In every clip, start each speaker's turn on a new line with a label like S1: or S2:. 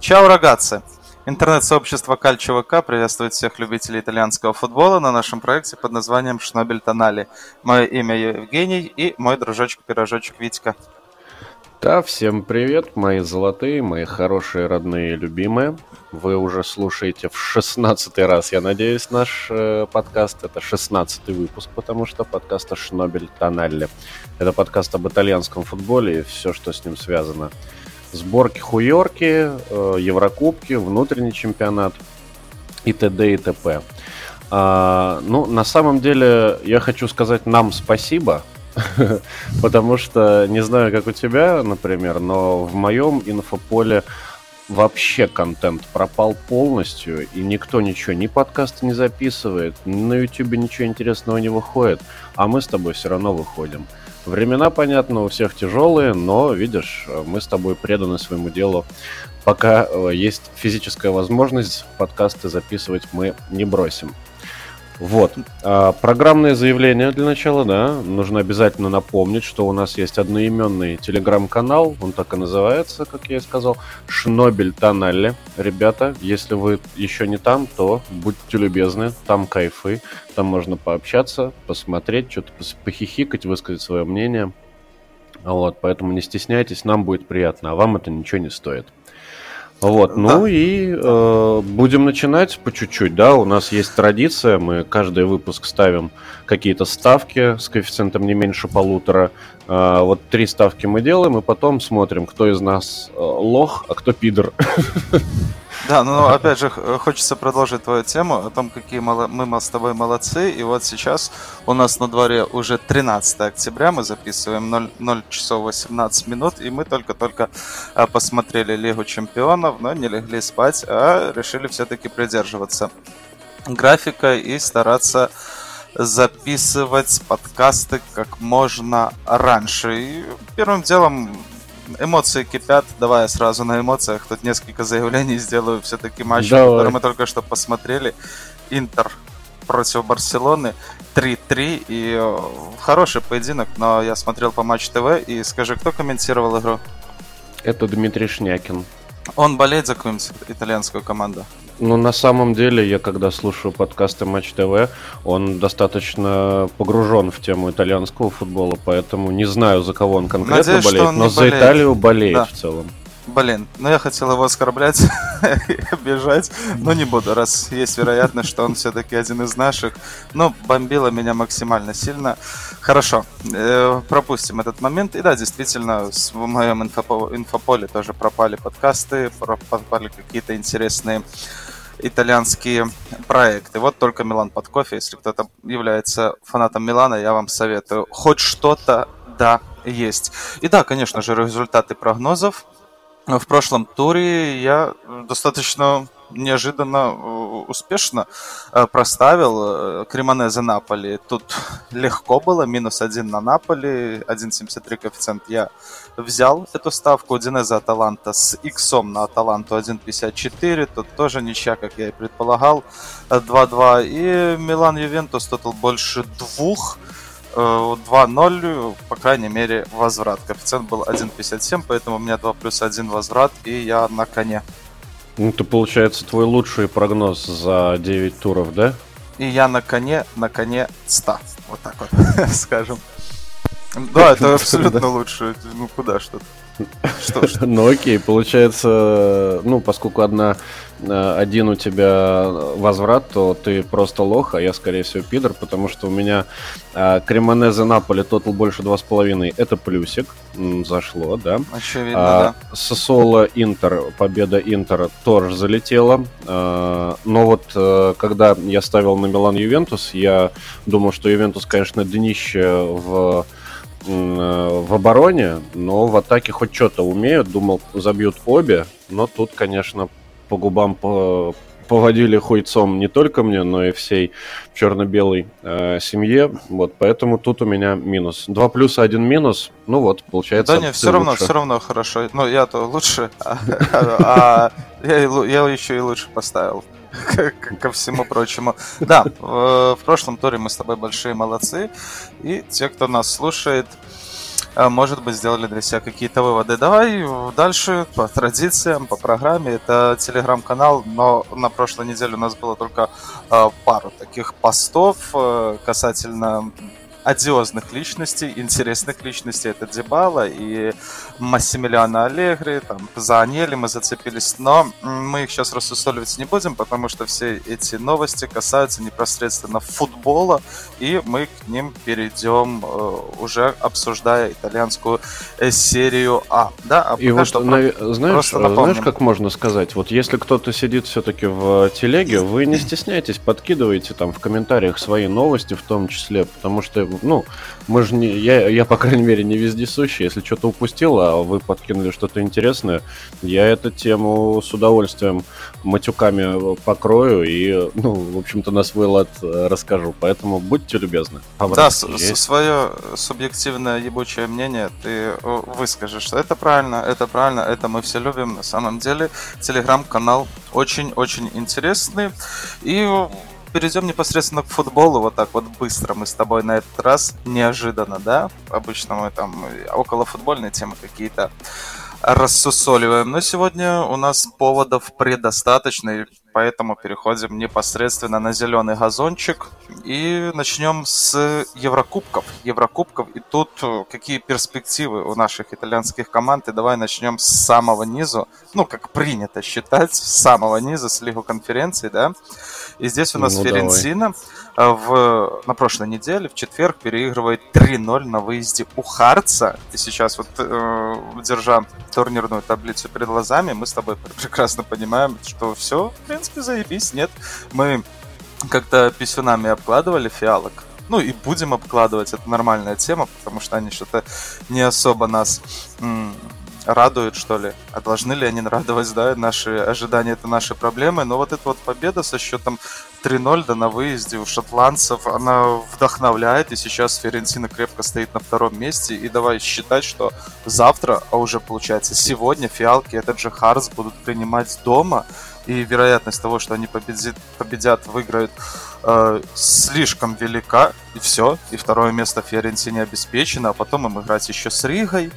S1: Чао, рогатцы! Интернет-сообщество Кальчо ВК приветствует всех любителей итальянского футбола на нашем проекте под названием Шнобель Тонали. Мое имя Евгений и мой дружочек-пирожочек Витька.
S2: Да, всем привет, мои золотые, мои хорошие, родные, любимые. Вы уже слушаете в шестнадцатый раз, я надеюсь, наш э, подкаст. Это шестнадцатый выпуск, потому что подкаст о Шнобель Тоналле. Это подкаст об итальянском футболе и все, что с ним связано. Сборки-хуёрки, э, Еврокубки, внутренний чемпионат и т.д. и т.п. А, ну, на самом деле, я хочу сказать нам спасибо, Потому что, не знаю, как у тебя, например, но в моем инфополе вообще контент пропал полностью, и никто ничего, ни подкасты не записывает, ни на ютубе ничего интересного не выходит, а мы с тобой все равно выходим. Времена, понятно, у всех тяжелые, но, видишь, мы с тобой преданы своему делу. Пока э, есть физическая возможность, подкасты записывать мы не бросим. Вот. А, программное заявление для начала, да. Нужно обязательно напомнить, что у нас есть одноименный телеграм-канал. Он так и называется, как я и сказал. Шнобель Тоналли. Ребята, если вы еще не там, то будьте любезны. Там кайфы. Там можно пообщаться, посмотреть, что-то похихикать, высказать свое мнение. Вот, поэтому не стесняйтесь, нам будет приятно, а вам это ничего не стоит. Вот, ну да. и э, будем начинать по чуть-чуть, да, у нас есть традиция, мы каждый выпуск ставим какие-то ставки с коэффициентом не меньше полутора, э, вот три ставки мы делаем, и потом смотрим, кто из нас э, лох, а кто пидор.
S1: Да, ну опять же, хочется продолжить твою тему о том, какие мы с тобой молодцы. И вот сейчас у нас на дворе уже 13 октября, мы записываем 0, 0 часов 18 минут, и мы только-только а, посмотрели Лигу Чемпионов, но не легли спать, а решили все-таки придерживаться графика и стараться записывать подкасты как можно раньше. И первым делом эмоции кипят. Давай я сразу на эмоциях. Тут несколько заявлений сделаю. Все-таки матч, Давай. который мы только что посмотрели. Интер против Барселоны 3-3. И э, хороший поединок, но я смотрел по Матч ТВ. И скажи, кто комментировал игру?
S2: Это Дмитрий Шнякин.
S1: Он болеет за какую-нибудь итальянскую команду?
S2: Ну, на самом деле, я когда слушаю подкасты Матч ТВ, он достаточно погружен в тему итальянского футбола, поэтому не знаю, за кого он конкретно Надеюсь, болеет, но за болеет. Италию болеет да. в целом.
S1: Блин, ну я хотел его оскорблять и обижать, но не буду, раз есть вероятность, что он все-таки один из наших. Но бомбило меня максимально сильно. Хорошо, э, пропустим этот момент. И да, действительно, в моем инфополе тоже пропали подкасты, пропали какие-то интересные итальянские проекты. Вот только Милан под кофе. Если кто-то является фанатом Милана, я вам советую. Хоть что-то, да, есть. И да, конечно же, результаты прогнозов. В прошлом туре я достаточно неожиданно э, успешно э, проставил э, Кремонезе Наполи. Тут легко было, минус один на Наполи, 1.73 коэффициент я взял эту ставку. Удинеза Аталанта с иксом на Аталанту 1.54, тут тоже ничья, как я и предполагал, 2-2. И Милан Ювентус тотал больше двух. 2-0, по крайней мере, возврат. Коэффициент был 1.57, поэтому у меня 2 плюс 1 возврат, и я на коне.
S2: Ну, это получается твой лучший прогноз за 9 туров, да?
S1: И я на коне, на коне 100. Вот так вот, скажем. Да, это абсолютно лучше. Ну, куда что-то.
S2: Что, что? Ну окей, получается, ну, поскольку одна, один у тебя возврат, то ты просто лох, а я, скорее всего, пидор, потому что у меня э, Кремонезе Наполе тотал больше 2,5, это плюсик, зашло, да.
S1: Очевидно, а,
S2: да. Сосоло Интер, победа Интера тоже залетела, а, но вот э, когда я ставил на Милан Ювентус, я думал, что Ювентус, конечно, днище в Э, в обороне, но в атаке хоть что-то умеют. Думал, забьют обе, но тут, конечно, по губам по поводили хуйцом не только мне, но и всей черно-белой э, семье. Вот, поэтому тут у меня минус. Два плюса, один минус. Ну вот, получается.
S1: Да не, все равно, все равно хорошо. Ну, я-то лучше, а, а я еще и лучше поставил. ко всему прочему. Да, в прошлом туре мы с тобой большие молодцы. И те, кто нас слушает, может быть, сделали для себя какие-то выводы. Давай дальше по традициям, по программе. Это телеграм-канал, но на прошлой неделе у нас было только пару таких постов касательно одиозных личностей, интересных личностей. Это Дебала и Массимилиано Аллегри, там, за Анели мы зацепились, но мы их сейчас рассусоливать не будем, потому что все эти новости касаются непосредственно футбола, и мы к ним перейдем э, уже обсуждая итальянскую э, серию А.
S2: Да, а и вот, что на... знаешь, знаешь, как можно сказать, вот если кто-то сидит все-таки в телеге, вы не стесняйтесь, подкидывайте там в комментариях свои новости в том числе, потому что ну, мы же не, я, я, по крайней мере, не вездесущий. Если что-то упустил, а вы подкинули что-то интересное, я эту тему с удовольствием матюками покрою и, ну, в общем-то, на свой лад э, расскажу. Поэтому будьте любезны.
S1: Да, свое субъективное ебучее мнение ты выскажешь. Это правильно, это правильно, это мы все любим. На самом деле, телеграм-канал очень-очень интересный. И перейдем непосредственно к футболу, вот так вот быстро мы с тобой на этот раз, неожиданно, да? Обычно мы там около футбольной темы какие-то рассусоливаем. Но сегодня у нас поводов предостаточно, поэтому переходим непосредственно на зеленый газончик. И начнем с Еврокубков. Еврокубков. И тут э, какие перспективы у наших итальянских команд. И давай начнем с самого низу. Ну, как принято считать, с самого низа, с Лигу конференции, да? И здесь у нас ну, Ференцина в, на прошлой неделе, в четверг, переигрывает 3-0 на выезде у Харца. И сейчас вот, э, держа турнирную таблицу перед глазами, мы с тобой прекрасно понимаем, что все, принципе, заебись. Нет, мы как-то писюнами обкладывали фиалок. Ну и будем обкладывать, это нормальная тема, потому что они что-то не особо нас м- радуют, что ли. А должны ли они радовать, да? Наши ожидания — это наши проблемы. Но вот эта вот победа со счетом 3-0 да, на выезде у шотландцев, она вдохновляет. И сейчас Ферентина крепко стоит на втором месте. И давай считать, что завтра, а уже получается сегодня, фиалки этот же Харс будут принимать дома. И вероятность того, что они победят, победят выиграют, э, слишком велика. И все. И второе место Фиорентине обеспечено. А потом им играть еще с Ригой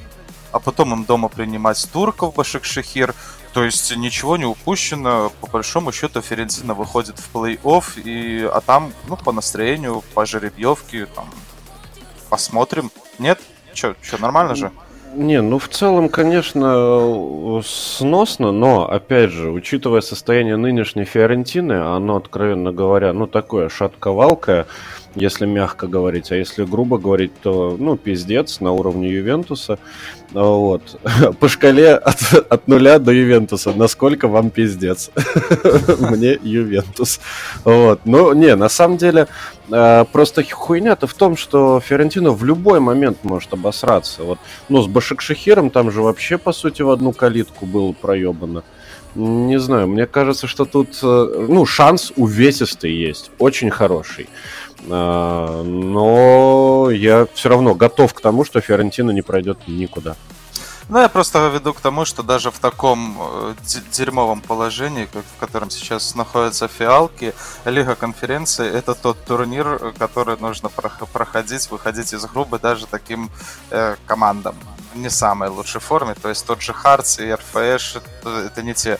S1: а потом им дома принимать турков Башик-Шехир. То есть ничего не упущено. По большому счету Ференцина выходит в плей-офф, и, а там, ну, по настроению, по жеребьевке, там, посмотрим. Нет? Че, че, нормально же?
S2: Не, ну в целом, конечно, сносно, но, опять же, учитывая состояние нынешней Фиорентины, оно, откровенно говоря, ну такое шатковалкое, если мягко говорить, а если грубо говорить, то, ну, пиздец на уровне Ювентуса. Вот. По шкале от, от нуля до Ювентуса. Насколько вам пиздец? Мне Ювентус. Вот. Ну, не, на самом деле, э, просто хуйня-то в том, что Фиорентино в любой момент может обосраться. Вот. Ну, с Башакшехиром там же вообще, по сути, в одну калитку было проебано. Не знаю, мне кажется, что тут, э, ну, шанс увесистый есть, очень хороший. А, но я все равно готов к тому, что Фиорентина не пройдет никуда.
S1: Ну, я просто веду к тому, что даже в таком э, дерьмовом положении, в котором сейчас находятся фиалки, Лига конференции это тот турнир, который нужно проходить, выходить из группы даже таким э, командам не самой лучшей форме. То есть тот же Хартс и РФШ это не те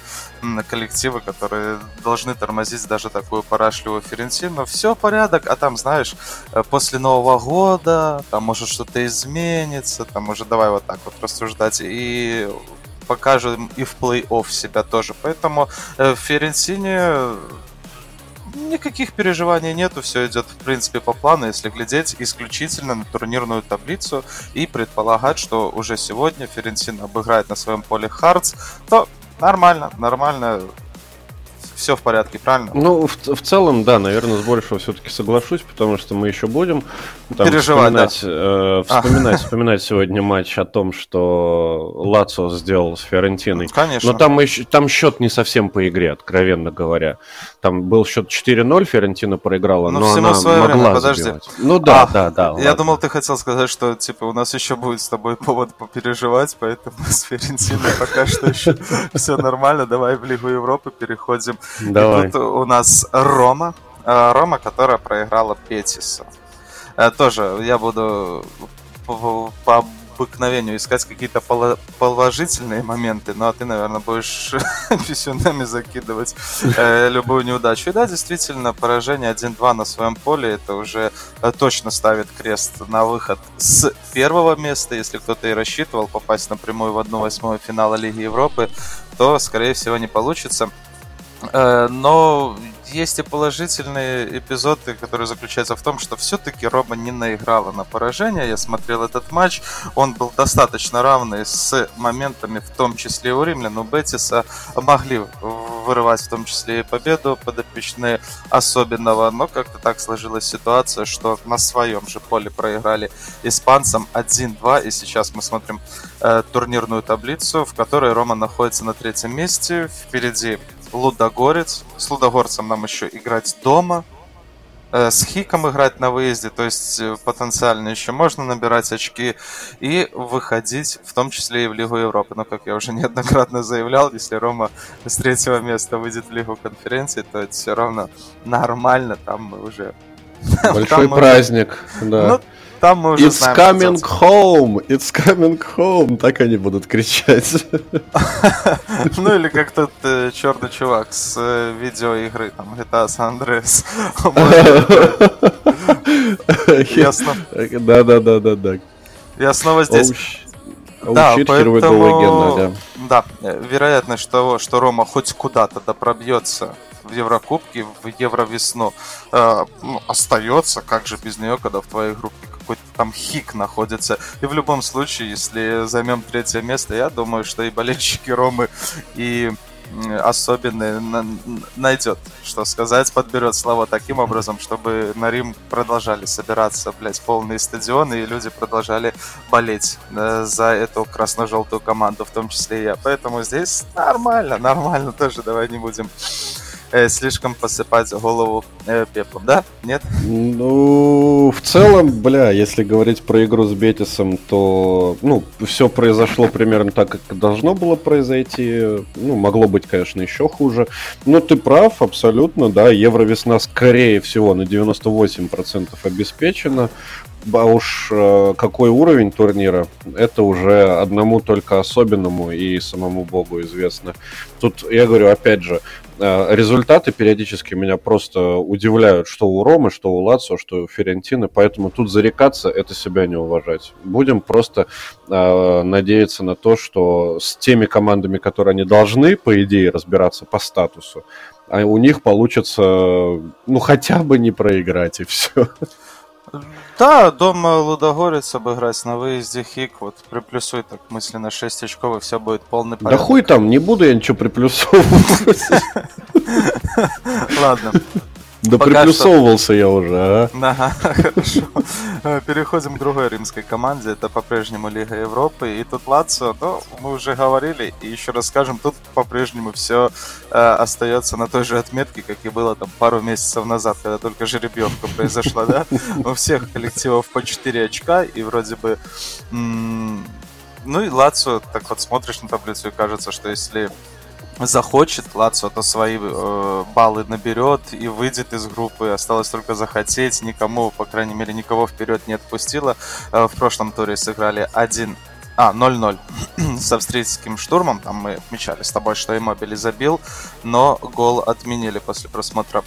S1: коллективы, которые должны тормозить даже такую парашливую Ферентину. Все порядок, а там, знаешь, э, после Нового года, там может что-то изменится, там уже давай вот так вот рассуждать. И покажем и в плей-офф себя тоже. Поэтому э, Ферентине никаких переживаний нету, все идет в принципе по плану, если глядеть исключительно на турнирную таблицу и предполагать, что уже сегодня Ферентин обыграет на своем поле Хартс, то нормально, нормально, все в порядке, правильно?
S2: Ну, в, в целом, да, наверное, с большего все-таки соглашусь, потому что мы еще будем
S1: там, Переживать, вспоминать,
S2: да. э, вспоминать, а. вспоминать сегодня матч о том, что Лацо сделал с Фиорентиной.
S1: Конечно.
S2: Но там, еще, там счет не совсем по игре, откровенно говоря. Там был счет 4-0, Фиорентина проиграла, но, но она свое могла время, подожди. Забивать.
S1: Ну да, а, да, да. Я ладно. думал, ты хотел сказать, что типа у нас еще будет с тобой повод попереживать, поэтому с Фиорентиной пока что еще все нормально. Давай в Лигу Европы переходим.
S2: Давай.
S1: тут у нас Рома. Э, Рома, которая проиграла Петису. Э, тоже я буду обыкновению искать какие-то положительные моменты, ну а ты, наверное, будешь писюнами закидывать э, любую неудачу. И да, действительно, поражение 1-2 на своем поле, это уже э, точно ставит крест на выход с первого места. Если кто-то и рассчитывал попасть напрямую в 1-8 финала Лиги Европы, то, скорее всего, не получится. Э, но есть и положительные эпизоды, которые заключаются в том, что все-таки Рома не наиграла на поражение. Я смотрел этот матч, он был достаточно равный с моментами, в том числе у римлян, у Бетиса могли вырывать в том числе и победу подопечные особенного, но как-то так сложилась ситуация, что на своем же поле проиграли испанцам 1-2, и сейчас мы смотрим э, турнирную таблицу, в которой Рома находится на третьем месте, впереди Лудогорец. С Лудогорцем нам еще играть дома. Э, с Хиком играть на выезде, то есть э, потенциально еще можно набирать очки и выходить, в том числе и в Лигу Европы. Но, как я уже неоднократно заявлял, если Рома с третьего места выйдет в Лигу конференции, то это все равно нормально, там мы уже...
S2: Большой праздник, да.
S1: Там мы уже
S2: It's знаем, coming home! It's coming home! Так они будут кричать.
S1: Ну или как тот э, черный чувак с э, видеоигры, там, GTA San Andreas.
S2: Ясно. Да-да-да-да-да.
S1: Я снова здесь. Да, поэтому, да, вероятность того, что Рома хоть куда-то да пробьется в Еврокубке, в Евровесну, э, ну, остается. Как же без нее, когда в твоей группе какой-то там хик находится. И в любом случае, если займем третье место, я думаю, что и болельщики Ромы, и особенный найдет, что сказать, подберет слова таким образом, чтобы на Рим продолжали собираться, блядь, полные стадионы, и люди продолжали болеть э, за эту красно-желтую команду, в том числе и я. Поэтому здесь нормально, нормально тоже, давай не будем э, слишком посыпать голову э, пеплом, да? Нет?
S2: Ну, в целом, бля, если говорить про игру с Бетисом, то, ну, все произошло примерно так, как должно было произойти. Ну, могло быть, конечно, еще хуже. Но ты прав, абсолютно, да, Евровесна, скорее всего, на 98% обеспечена. А уж э, какой уровень турнира, это уже одному только особенному и самому богу известно. Тут, я говорю, опять же, Э, результаты периодически меня просто удивляют, что у Ромы, что у Лацо, что у Ферентины, поэтому тут зарекаться — это себя не уважать. Будем просто э, надеяться на то, что с теми командами, которые они должны, по идее, разбираться по статусу, а у них получится, ну, хотя бы не проиграть, и все.
S1: Да, дома Лудогорец обыграть на выезде Хик. Вот приплюсуй так мысленно 6 очков, и все будет полный
S2: порядок. Да хуй там, не буду я ничего приплюсовывать.
S1: Ладно.
S2: Да Пока приплюсовывался что... я уже, а?
S1: Ага, хорошо. Переходим к другой римской команде. Это по-прежнему Лига Европы. И тут Лацио, ну, мы уже говорили, и еще раз скажем, тут по-прежнему все э, остается на той же отметке, как и было там пару месяцев назад, когда только жеребьевка произошла, да? У всех коллективов по 4 очка, и вроде бы... Ну и Лацио, так вот смотришь на таблицу и кажется, что если захочет, Лацо то свои э, баллы наберет и выйдет из группы. Осталось только захотеть. Никому, по крайней мере, никого вперед не отпустила. Э, в прошлом туре сыграли 1 а, 0-0 с австрийским штурмом. Там мы отмечали с тобой, что Иммобили забил, но гол отменили после просмотра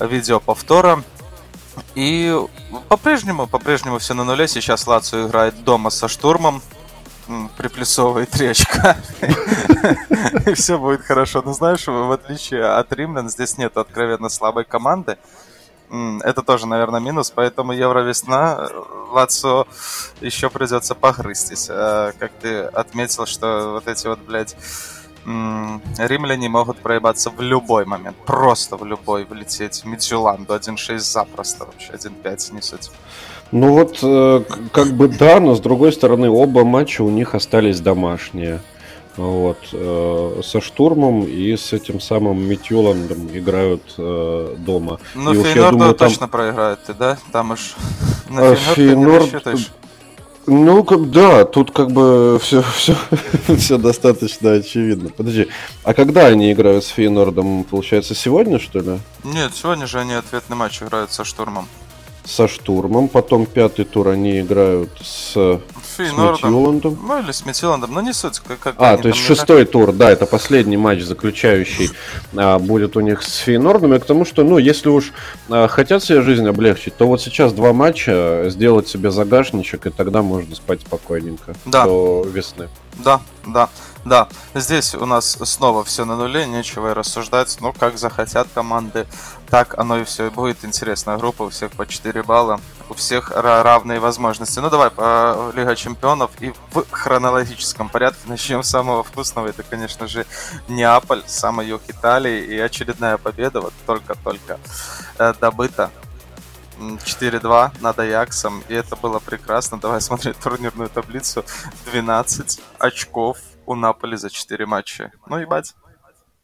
S1: видео повтора. И по-прежнему, по-прежнему все на нуле. Сейчас Лацо играет дома со штурмом приплюсовывай три очка, и все будет хорошо. Но знаешь, в отличие от римлян, здесь нет откровенно слабой команды. Это тоже, наверное, минус, поэтому Евровесна Лацо еще придется погрызтись. А, как ты отметил, что вот эти вот, блядь, римляне могут проебаться в любой момент. Просто в любой влететь. Миджиланду 1-6 запросто вообще, 1-5 не.
S2: Ну вот, э, как бы да, но с другой стороны, оба матча у них остались домашние. Вот, э, со штурмом и с этим самым Митюландом играют э, дома.
S1: Ну, Фейнорду там... точно проиграет, ты, да? Там уж
S2: на а, Фейнорд... Ну, как, да, тут как бы все, все, все достаточно очевидно. Подожди, а когда они играют с Фейнордом? Получается, сегодня, что ли?
S1: Нет, сегодня же они ответный матч играют со Штурмом
S2: со штурмом. Потом пятый тур они играют с
S1: Фейнордом. Ну, или с Митиландом, но не суть. Как, как
S2: а, то есть шестой так... тур, да, это последний матч заключающий а, будет у них с Фейнордом. И к тому, что, ну, если уж а, хотят себе жизнь облегчить, то вот сейчас два матча, сделать себе загашничек, и тогда можно спать спокойненько
S1: да.
S2: до весны.
S1: Да, да. Да, здесь у нас снова все на нуле, нечего и рассуждать. Ну, как захотят команды, так оно и все будет. Интересная группа, у всех по 4 балла, у всех равные возможности. Ну, давай Лига Чемпионов и в хронологическом порядке начнем с самого вкусного. Это, конечно же, Неаполь, самый юг Италии и очередная победа, вот только-только э, добыта 4-2 над Аяксом, и это было прекрасно. Давай смотреть турнирную таблицу. 12 очков у Наполи за 4 матча. Ну, ебать.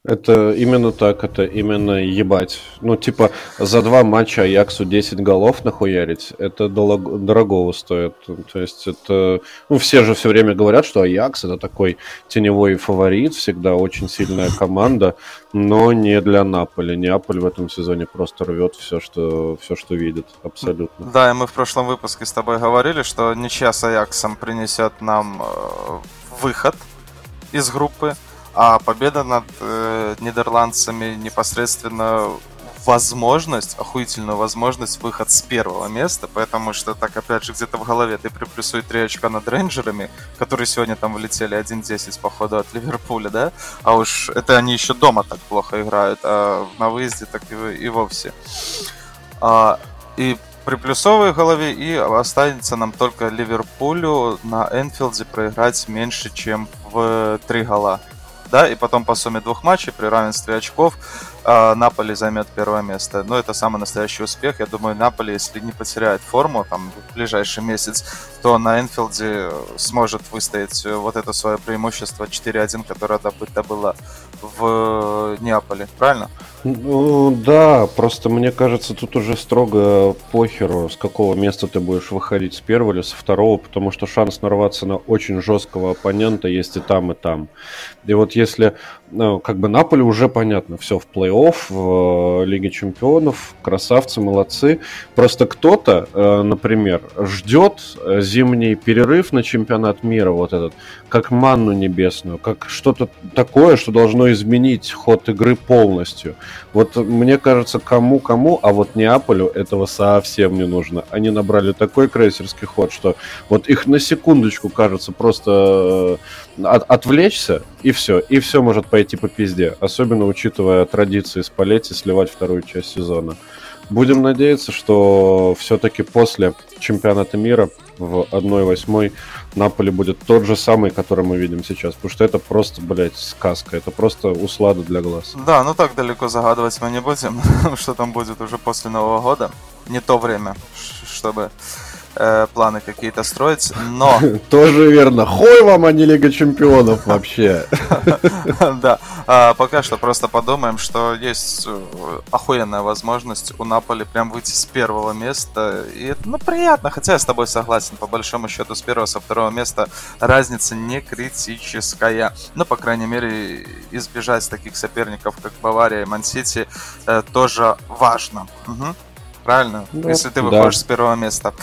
S2: Это именно так, это именно ебать. Ну, типа, за два матча Аяксу 10 голов нахуярить, это дорогого стоит. То есть это... Ну, все же все время говорят, что Аякс это такой теневой фаворит, всегда очень сильная команда, но не для Наполи. Неаполь в этом сезоне просто рвет все, что, все, что видит, абсолютно.
S1: Да, и мы в прошлом выпуске с тобой говорили, что ничья с Аяксом принесет нам э, выход из группы, а победа над э, нидерландцами непосредственно возможность, охуительную возможность выход с первого места, потому что так, опять же, где-то в голове ты приплюсуй 3 очка над рейнджерами, которые сегодня там вылетели 1-10 по ходу от Ливерпуля, да, а уж это они еще дома так плохо играют, а на выезде так и, и вовсе. А, и при плюсовой голове и останется нам только Ливерпулю на Энфилде проиграть меньше, чем в 3 гола да, и потом по сумме двух матчей при равенстве очков э, Наполи займет первое место. Но это самый настоящий успех. Я думаю, Наполи, если не потеряет форму там в ближайший месяц, то на Энфилде сможет выстоять вот это свое преимущество 4-1, которое добыто было в Неаполе. Правильно?
S2: Ну да, просто мне кажется, тут уже строго похеру, с какого места ты будешь выходить, с первого или со второго, потому что шанс нарваться на очень жесткого оппонента есть и там, и там. И вот если, ну, как бы Наполе уже понятно, все в плей-офф, в э, Лиге Чемпионов, красавцы, молодцы. Просто кто-то, э, например, ждет зимний перерыв на чемпионат мира, вот этот, как манну небесную, как что-то такое, что должно изменить ход игры полностью. Вот мне кажется, кому-кому, а вот Неаполю этого совсем не нужно. Они набрали такой крейсерский ход, что вот их на секундочку, кажется, просто э, от, отвлечься, и все. И все может пойти по пизде. Особенно учитывая традиции Спалетти сливать вторую часть сезона. Будем надеяться, что все-таки после чемпионата мира в 1-8 Наполе будет тот же самый, который мы видим сейчас. Потому что это просто, блядь, сказка. Это просто услада для глаз.
S1: Да, ну так далеко загадывать мы не будем, что там будет уже после Нового года. Не то время, чтобы э, планы какие-то строить, но...
S2: Тоже верно. Хой вам, а не Лига Чемпионов вообще.
S1: Да. А, пока что просто подумаем, что есть э, охуенная возможность у Наполи прям выйти с первого места. И это, ну, приятно, хотя я с тобой согласен. По большому счету, с первого, со второго места разница не критическая. Но, по крайней мере, избежать таких соперников, как Бавария и Мансити, э, тоже важно. Угу правильно? Да. Если ты выходишь да. с первого места.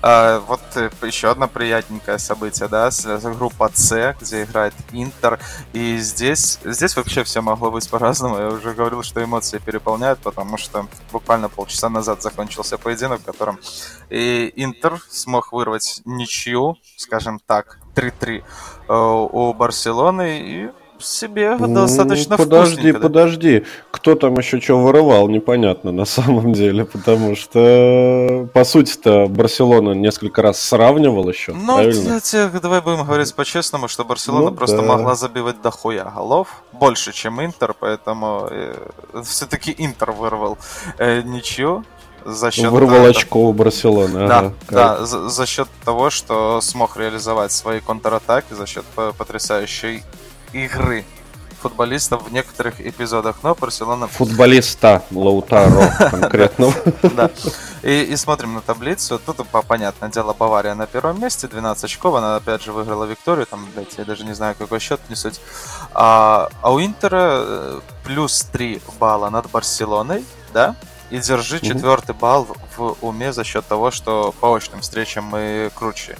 S1: А, вот э, еще одно приятненькое событие, да, группа С, где играет Интер. И здесь, здесь вообще все могло быть по-разному. Я уже говорил, что эмоции переполняют, потому что буквально полчаса назад закончился поединок, в котором и Интер смог вырвать ничью, скажем так, 3-3 э, у Барселоны. И себе достаточно
S2: ну, Подожди, подожди. Кто там еще что вырывал, непонятно на самом деле, потому что, по сути-то, Барселона несколько раз сравнивал еще,
S1: Ну, правильно? кстати, давай будем говорить по-честному, что Барселона ну, просто да. могла забивать дохуя голов, больше, чем Интер, поэтому э, все-таки Интер вырвал э, ничью за счет
S2: Вырвал очко у Барселоны.
S1: Да, ага, да за, за счет того, что смог реализовать свои контратаки, за счет потрясающей игры футболистов в некоторых эпизодах, но Барселона...
S2: Футболиста Лаутаро конкретно.
S1: Да. И, и смотрим на таблицу. Тут, понятное дело, Бавария на первом месте, 12 очков. Она, опять же, выиграла Викторию. Там, блядь, я даже не знаю, какой счет, не суть. А, а у Интера э, плюс 3 балла над Барселоной, да? И держи четвертый балл в уме за счет того, что по очным встречам мы круче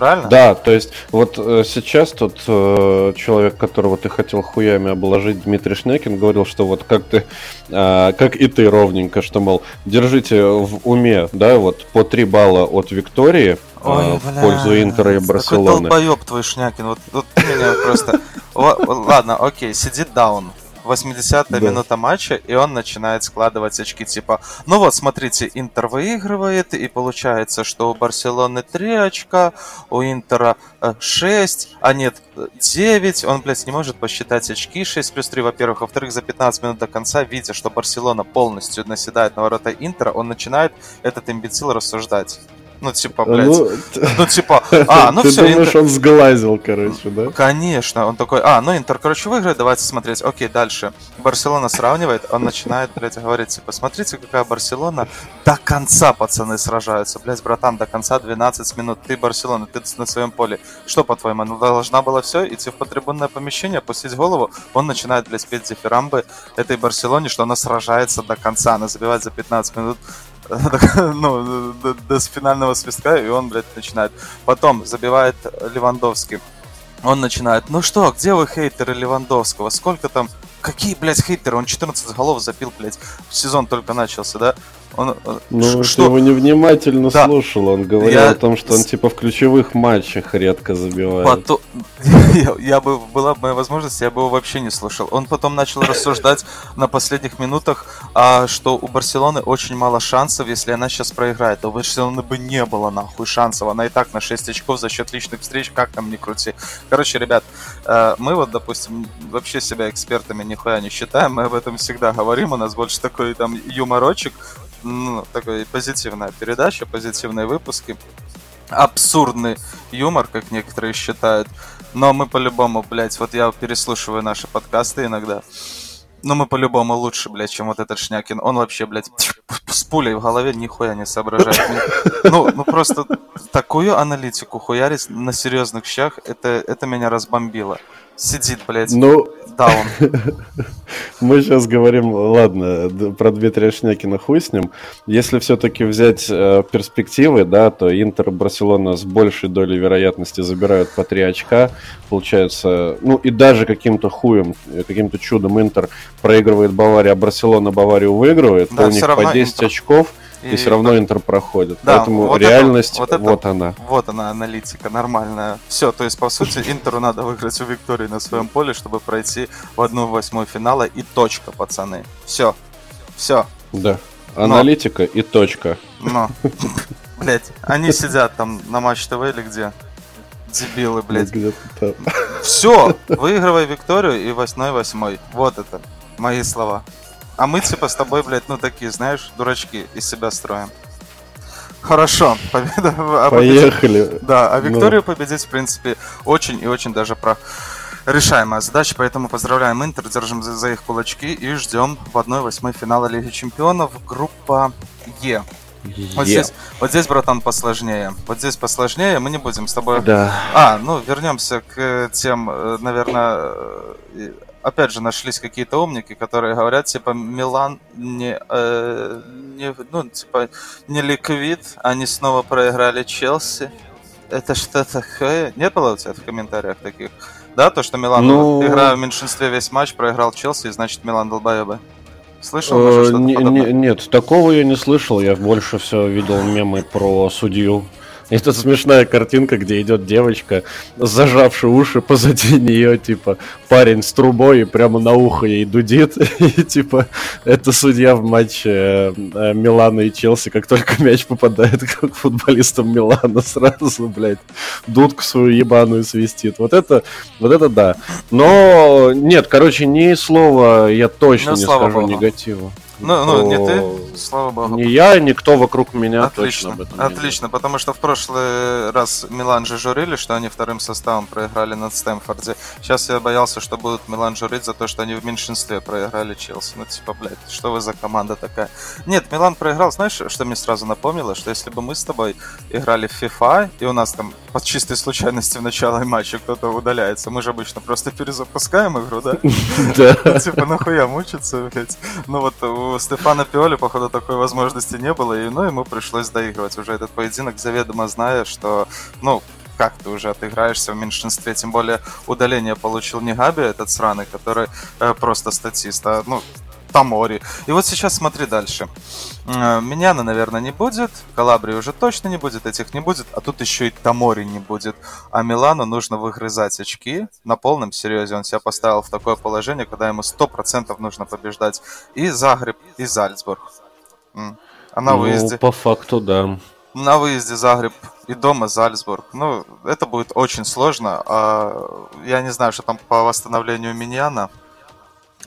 S1: Правильно?
S2: Да, то есть вот э, сейчас тот э, человек, которого ты хотел хуями обложить, Дмитрий Шнекин, говорил, что вот как ты, э, как и ты ровненько, что, мол, держите в уме, да, вот по 3 балла от Виктории, Ой, э, в пользу Интера и Барселоны.
S1: Какой долбоеб твой Шнякин, вот, вот меня просто... Ладно, окей, сидит даун, 80-я да. минута матча, и он начинает складывать очки, типа, ну вот, смотрите, Интер выигрывает, и получается, что у Барселоны 3 очка, у Интера 6, э, а нет, 9, он, блядь, не может посчитать очки, 6 плюс 3, во-первых, во-вторых, за 15 минут до конца, видя, что Барселона полностью наседает на ворота Интера, он начинает, этот имбецил, рассуждать. Ну, типа, блядь. Ну, ну типа, а, ну все.
S2: Ты думаешь, Интер... он сглазил, короче, да?
S1: Конечно, он такой, а, ну Интер, короче, выиграет, давайте смотреть. Окей, дальше. Барселона сравнивает, он начинает, блядь, говорить, типа, смотрите, какая Барселона. До конца, пацаны, сражаются. Блядь, братан, до конца 12 минут. Ты Барселона, ты на своем поле. Что, по-твоему, ну должна была все, идти в потребунное помещение, опустить голову? Он начинает, блядь, петь дифирамбы этой Барселоне, что она сражается до конца, она забивает за 15 минут ну, до, до финального свистка, и он, блядь, начинает. Потом забивает Левандовский. Он начинает, ну что, где вы хейтеры Левандовского? Сколько там... Какие, блядь, хейтеры? Он 14 голов запил, блядь. Сезон только начался, да?
S2: Он, ну, что? ты его невнимательно да. слушал. Он говорил я... о том, что он типа в ключевых матчах редко забивает. Потом...
S1: я, я бы, была бы моя возможность, я бы его вообще не слушал. Он потом начал рассуждать на последних минутах, а, что у Барселоны очень мало шансов, если она сейчас проиграет. У Барселоны бы не было нахуй шансов. Она и так на 6 очков за счет личных встреч, как там ни крути. Короче, ребят, э, мы вот, допустим, вообще себя экспертами нихуя не считаем. Мы об этом всегда говорим. У нас больше такой там юморочек ну, такая позитивная передача, позитивные выпуски. Абсурдный юмор, как некоторые считают. Но мы по-любому, блядь, вот я переслушиваю наши подкасты иногда. Но мы по-любому лучше, блядь, чем вот этот Шнякин. Он вообще, блядь, с пулей в голове нихуя не соображает. Ну, ну просто такую аналитику хуярить на серьезных щах, это, это меня разбомбило. Сидит, блядь.
S2: Ну, даун. Мы сейчас говорим, ладно, про Дмитрия Шнякина хуй с ним. Если все-таки взять э, перспективы, да, то Интер и Барселона с большей долей вероятности забирают по 3 очка. Получается, ну и даже каким-то хуем, каким-то чудом Интер проигрывает Бавария, а Барселона Баварию выигрывает, да, то у них по 10 Интер... очков и, и все равно Интер проходит. Да, Поэтому вот реальность, это, вот, это, вот она.
S1: Вот она, аналитика нормальная. Все, то есть, по сути, Интеру надо выиграть у Виктории на своем поле, чтобы пройти в одну восьмой финала и точка, пацаны. Все. Все.
S2: Да. Аналитика Но. и точка.
S1: Но. Блять, они сидят там на Матч ТВ или где? Дебилы, блядь. Все, выигрывай Викторию и восьмой восьмой. Вот это мои слова. А мы типа с тобой, блядь, ну такие, знаешь, дурачки из себя строим. Хорошо, победа.
S2: А Поехали.
S1: Победить, да, а ну. Викторию ну. победить, в принципе, очень и очень даже про решаемая задача, поэтому поздравляем Интер, держим за, за их кулачки и ждем в 1-8 финала Лиги Чемпионов группа Е. Вот, здесь, вот здесь, братан, посложнее. Вот здесь посложнее. Мы не будем с тобой...
S2: Да.
S1: А, ну, вернемся к тем, э, наверное, опять же, нашлись какие-то умники, которые говорят, типа, Милан не, э, не, ну, типа, не ликвид, они снова проиграли Челси. Это что такое? Не было у тебя в комментариях таких? Да, то, что Милан, ну... играя в меньшинстве весь матч, проиграл Челси, значит, Милан долбоебы. Слышал
S2: э, что-то не, не, Нет, такого я не слышал. Я больше все видел мемы про судью тут смешная картинка, где идет девочка, зажавшая уши позади нее, типа, парень с трубой и прямо на ухо ей дудит. И, типа, это судья в матче э, Милана и Челси, как только мяч попадает к футболистам Милана, сразу, блядь, дудку свою ебаную свистит. Вот это, вот это да. Но нет, короче, ни слова я точно ну, не скажу Богу. негатива.
S1: Ну, ну, не ты, слава богу.
S2: Не я, никто вокруг меня
S1: отлично,
S2: точно об этом
S1: Отлично, не потому что в прошлый раз Милан же журили, что они вторым составом проиграли над Стэнфорде. Сейчас я боялся, что будут Милан журить за то, что они в меньшинстве проиграли Челси. Ну, типа, блядь, что вы за команда такая? Нет, Милан проиграл, знаешь, что мне сразу напомнило? Что если бы мы с тобой играли в FIFA, и у нас там по чистой случайности в начале матча кто-то удаляется, мы же обычно просто перезапускаем игру, да?
S2: Да.
S1: Ну, типа, нахуя мучиться, блядь? Ну вот у у Стефана Пиоли, походу, такой возможности не было, и, ну, ему пришлось доигрывать уже этот поединок, заведомо зная, что, ну, как ты уже отыграешься в меньшинстве? Тем более удаление получил не Габи, этот сраный, который э, просто статист, а, ну, Тамори. И вот сейчас смотри дальше. Э, Миньяна, наверное, не будет. Калабри уже точно не будет, этих не будет. А тут еще и Тамори не будет. А Милану нужно выгрызать очки. На полном серьезе он себя поставил в такое положение, когда ему 100% нужно побеждать и Загреб, и Зальцбург.
S2: А на ну, выезде... по факту, да.
S1: На выезде Загреб и дома Зальцбург. Ну, это будет очень сложно. А я не знаю, что там по восстановлению Миньяна.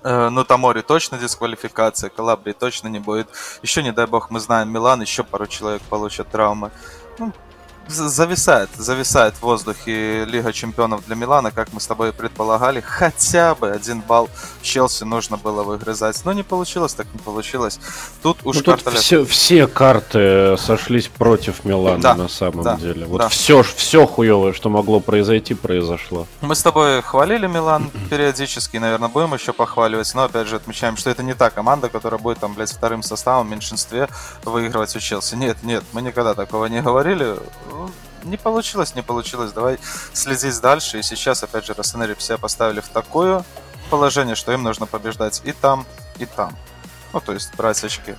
S1: Э, ну, Тамори точно дисквалификация, Калабрии точно не будет. Еще, не дай бог, мы знаем, Милан, еще пару человек получат травмы. Ну, зависает, зависает в воздухе Лига Чемпионов для Милана, как мы с тобой предполагали. Хотя бы один балл Челси нужно было выгрызать. Но не получилось, так не получилось. Тут уж ну,
S2: тут все, все карты сошлись против Милана да, на самом да, деле. Вот да. все, все хуевое, что могло произойти, произошло.
S1: Мы с тобой хвалили Милан периодически, наверное, будем еще похваливать, но опять же отмечаем, что это не та команда, которая будет там, блядь, вторым составом в меньшинстве выигрывать у Челси. Нет, нет, мы никогда такого не говорили не получилось, не получилось. Давай следить дальше. И сейчас, опять же, Роснери все поставили в такое положение, что им нужно побеждать и там, и там. Ну, то есть брать очки.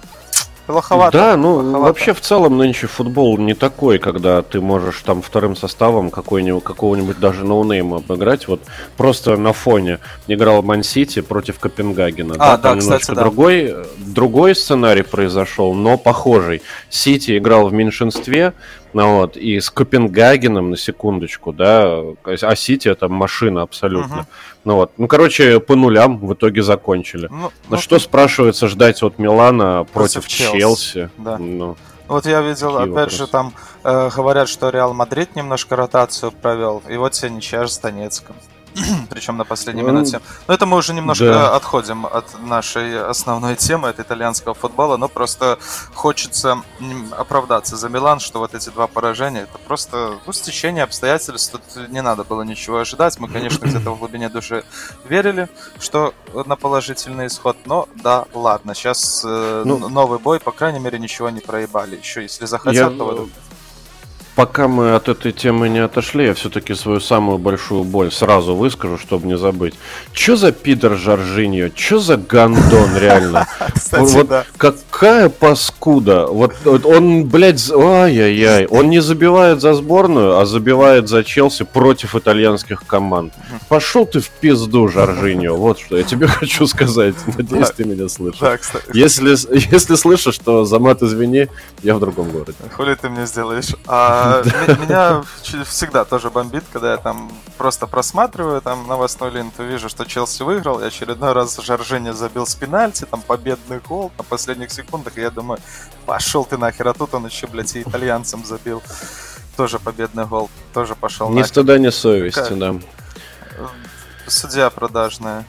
S2: Плоховато. Да, ну плоховато. вообще в целом нынче футбол не такой, когда ты можешь там вторым составом какой-нибудь, какого-нибудь даже ноунейма обыграть. Вот просто на фоне играл Ман-Сити против Копенгагена. А, да, там да, кстати, да. другой, другой сценарий произошел, но похожий. Сити играл в меньшинстве, ну вот, и с Копенгагеном, на секундочку, да, а Сити это машина абсолютно. Угу. Ну вот, ну, короче, по нулям в итоге закончили. Ну, ну что, ты... спрашивается, ждать от Милана против, против Челси? Челси?
S1: Да. Ну, вот я видел, опять вопросы. же, там э, говорят, что Реал Мадрид немножко ротацию провел, и вот все ничья с Донецком. причем на последней ну, минуте. Но это мы уже немножко да. отходим от нашей основной темы, от итальянского футбола, но просто хочется оправдаться за Милан, что вот эти два поражения, это просто ну, стечение обстоятельств, тут не надо было ничего ожидать. Мы, конечно, где-то в глубине души верили, что на положительный исход, но да, ладно, сейчас э, ну, новый бой, по крайней мере, ничего не проебали. Еще если захотят, я... то
S2: Пока мы от этой темы не отошли, я все-таки свою самую большую боль сразу выскажу, чтобы не забыть. Че за пидор Жоржиньо? Че за гандон, реально? вот какая паскуда. Вот, он, блядь, ай-яй-яй. Он не забивает за сборную, а забивает за Челси против итальянских команд. Пошел ты в пизду, Жоржиньо. Вот что я тебе хочу сказать. Надеюсь, ты меня слышишь. Если, если слышишь, то за мат извини, я в другом городе.
S1: Хули ты мне сделаешь? А, меня всегда тоже бомбит, когда я там просто просматриваю там новостную ленту, вижу, что Челси выиграл, и очередной раз Жоржини забил с пенальти, там победный гол на последних секундах, и я думаю, пошел ты нахер, а тут он еще, блядь, и итальянцам забил. Тоже победный гол, тоже пошел
S2: Ни нахер. стыда, ни совести, как? да.
S1: Судья продажная.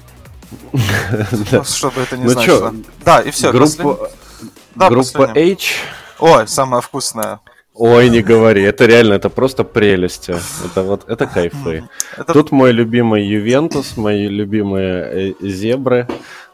S1: Ну, чтобы это не ну значило. Да, и все.
S2: Группа H.
S1: Ой, самая вкусная.
S2: Ой, не говори, это реально, это просто прелесть. Это вот, это кайфы. Это... Тут мой любимый Ювентус, мои любимые э, зебры.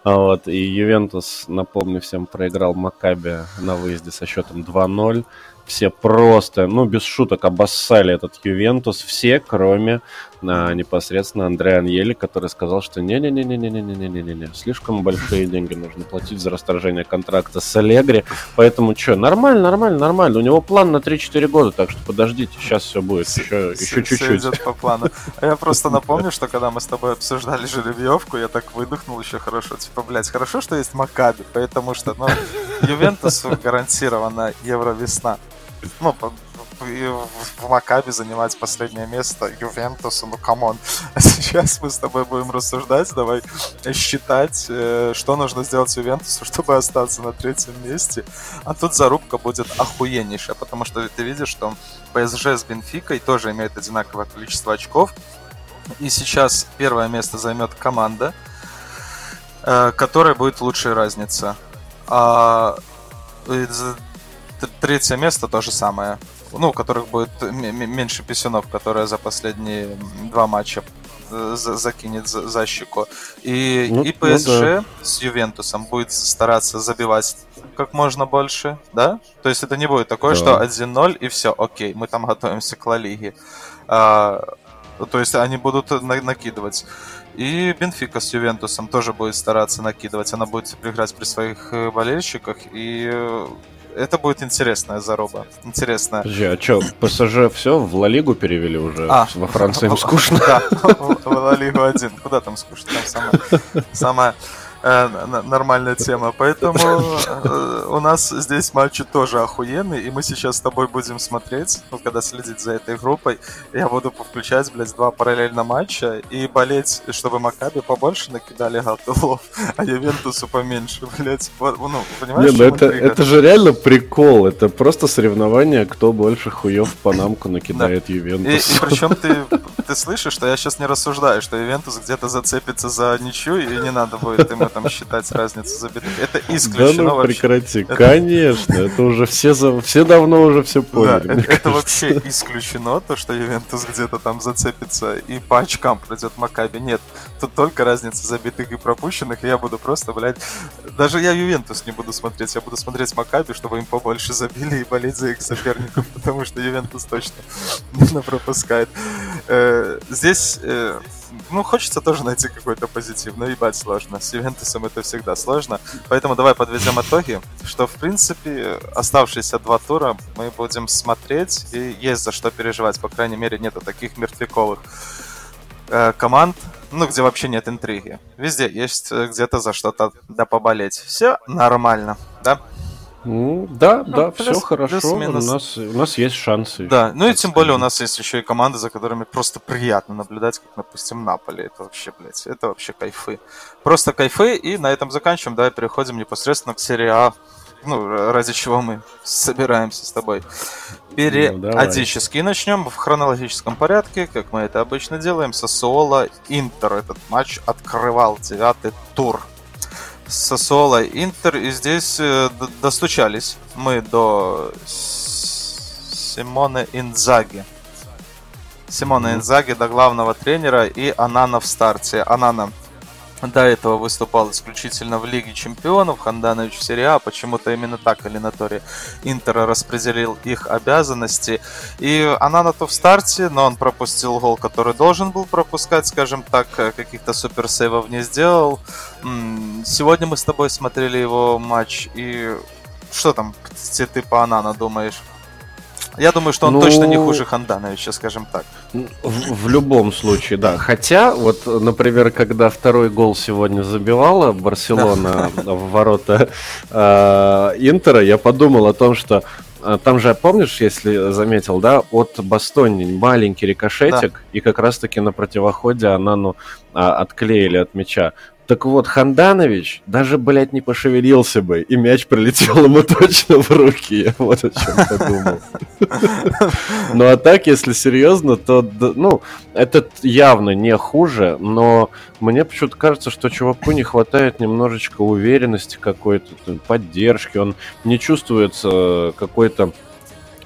S2: Вот, и Ювентус, напомню всем, проиграл Макаби на выезде со счетом 2-0 все просто, ну, без шуток, обоссали этот Ювентус, все, кроме а, непосредственно Андрея Аньели, который сказал, что не-не-не-не-не-не-не-не-не, слишком большие деньги нужно платить за расторжение контракта с Аллегри, поэтому что, нормально, нормально, нормально, у него план на 3-4 года, так что подождите, сейчас все будет, еще, еще чуть-чуть. идет
S1: по плану. А я просто напомню, что когда мы с тобой обсуждали жеребьевку, я так выдохнул еще хорошо, типа, блядь, хорошо, что есть Макаби, потому что, ну, Ювентусу гарантирована Евровесна. Ну, в Маккаби занимать последнее место Ювентусу, ну come on. А сейчас мы с тобой будем рассуждать, давай считать, э, что нужно сделать Ювентусу, чтобы остаться на третьем месте. А тут зарубка будет охуеннейшая, потому что ты видишь, что ПСЖ с Бенфикой тоже имеет одинаковое количество очков. И сейчас первое место займет команда, э, которая будет лучшая разница. А третье место то же самое. Ну, у которых будет меньше писюнов, которые за последние два матча э, закинет за, за щеку. И, ну, и ПСЖ ну, да. с Ювентусом будет стараться забивать как можно больше, да? То есть это не будет такое, да. что 1-0 и все, окей, мы там готовимся к Ла Лиге. А, то есть они будут на- накидывать. И Бенфика с Ювентусом тоже будет стараться накидывать. Она будет играть при своих э, болельщиках. И э, это будет интересная заруба. Интересная.
S2: Подожди, а что, ПСЖ все в Ла Лигу перевели уже? А, Во Франции им скучно?
S1: Да, в Ла Лигу один. Куда там скучно? Там самое, нормальная тема. Поэтому э, у нас здесь матчи тоже охуенные, и мы сейчас с тобой будем смотреть, ну, когда следить за этой группой, я буду включать, блядь, два параллельно матча и болеть, чтобы Макаби побольше накидали голов, а Ювентусу поменьше, блядь. Ну,
S2: понимаешь, Не, ну это, это же реально прикол, это просто соревнование, кто больше хуев в Панамку накидает да. Ювентус.
S1: И, и причем ты, ты слышишь, что я сейчас не рассуждаю, что Ювентус где-то зацепится за ничью, и не надо будет ему там считать разницу забитых. Это исключено
S2: да ну,
S1: вообще.
S2: прекрати, это... конечно, это уже все, за... все давно уже все поняли.
S1: Да, это, это вообще исключено, то, что Ювентус где-то там зацепится и по очкам пройдет Макаби. Нет, тут только разница забитых и пропущенных, и я буду просто, блядь, даже я Ювентус не буду смотреть, я буду смотреть Макаби, чтобы им побольше забили и болеть за их соперников, потому что Ювентус точно не пропускает. Э, здесь э, ну, хочется тоже найти какой-то позитив, но ебать сложно. С Ювентусом это всегда сложно. Поэтому давай подведем итоги, что, в принципе, оставшиеся два тура мы будем смотреть, и есть за что переживать. По крайней мере, нету таких мертвяковых э, команд, ну, где вообще нет интриги. Везде есть э, где-то за что-то да поболеть. Все нормально, да?
S2: Ну, да, ну, да, плюс, все хорошо. Плюс, у, нас, у нас есть шансы.
S1: Да, ну и тем более у нас есть еще и команды, за которыми просто приятно наблюдать, как, допустим, Наполе. Это вообще, блядь, это вообще кайфы. Просто кайфы, и на этом заканчиваем. Давай переходим непосредственно к серии А. Ну, ради чего мы собираемся с тобой. Периодически ну, начнем в хронологическом порядке, как мы это обычно делаем. Сосуола Интер. Этот матч открывал девятый тур Сосуола Интер, и здесь э, достучались мы до Симона Инзаги. Симона Инзаги до главного тренера и Анана в старте. Анана до этого выступал исключительно в Лиге Чемпионов, Ханданович в А, почему-то именно так Алинаторе Интера распределил их обязанности. И Анана-то в старте, но он пропустил гол, который должен был пропускать, скажем так, каких-то суперсейвов не сделал. Сегодня мы с тобой смотрели его матч, и что там ты по Анана думаешь? Я думаю, что он ну, точно не хуже Хандановича, скажем так.
S2: В, в любом случае, да. Хотя, вот, например, когда второй гол сегодня забивала Барселона в ворота э, Интера, я подумал о том, что э, там же, помнишь, если заметил, да, от Бастони маленький рикошетик, да. и как раз-таки на противоходе она, ну, а, отклеили от мяча. Так вот, Ханданович даже, блядь, не пошевелился бы, и мяч прилетел ему точно в руки. Я вот о чем подумал. Ну а так, если серьезно, то, ну, этот явно не хуже, но мне почему-то кажется, что чуваку не хватает немножечко уверенности какой-то, поддержки, он не чувствуется какой-то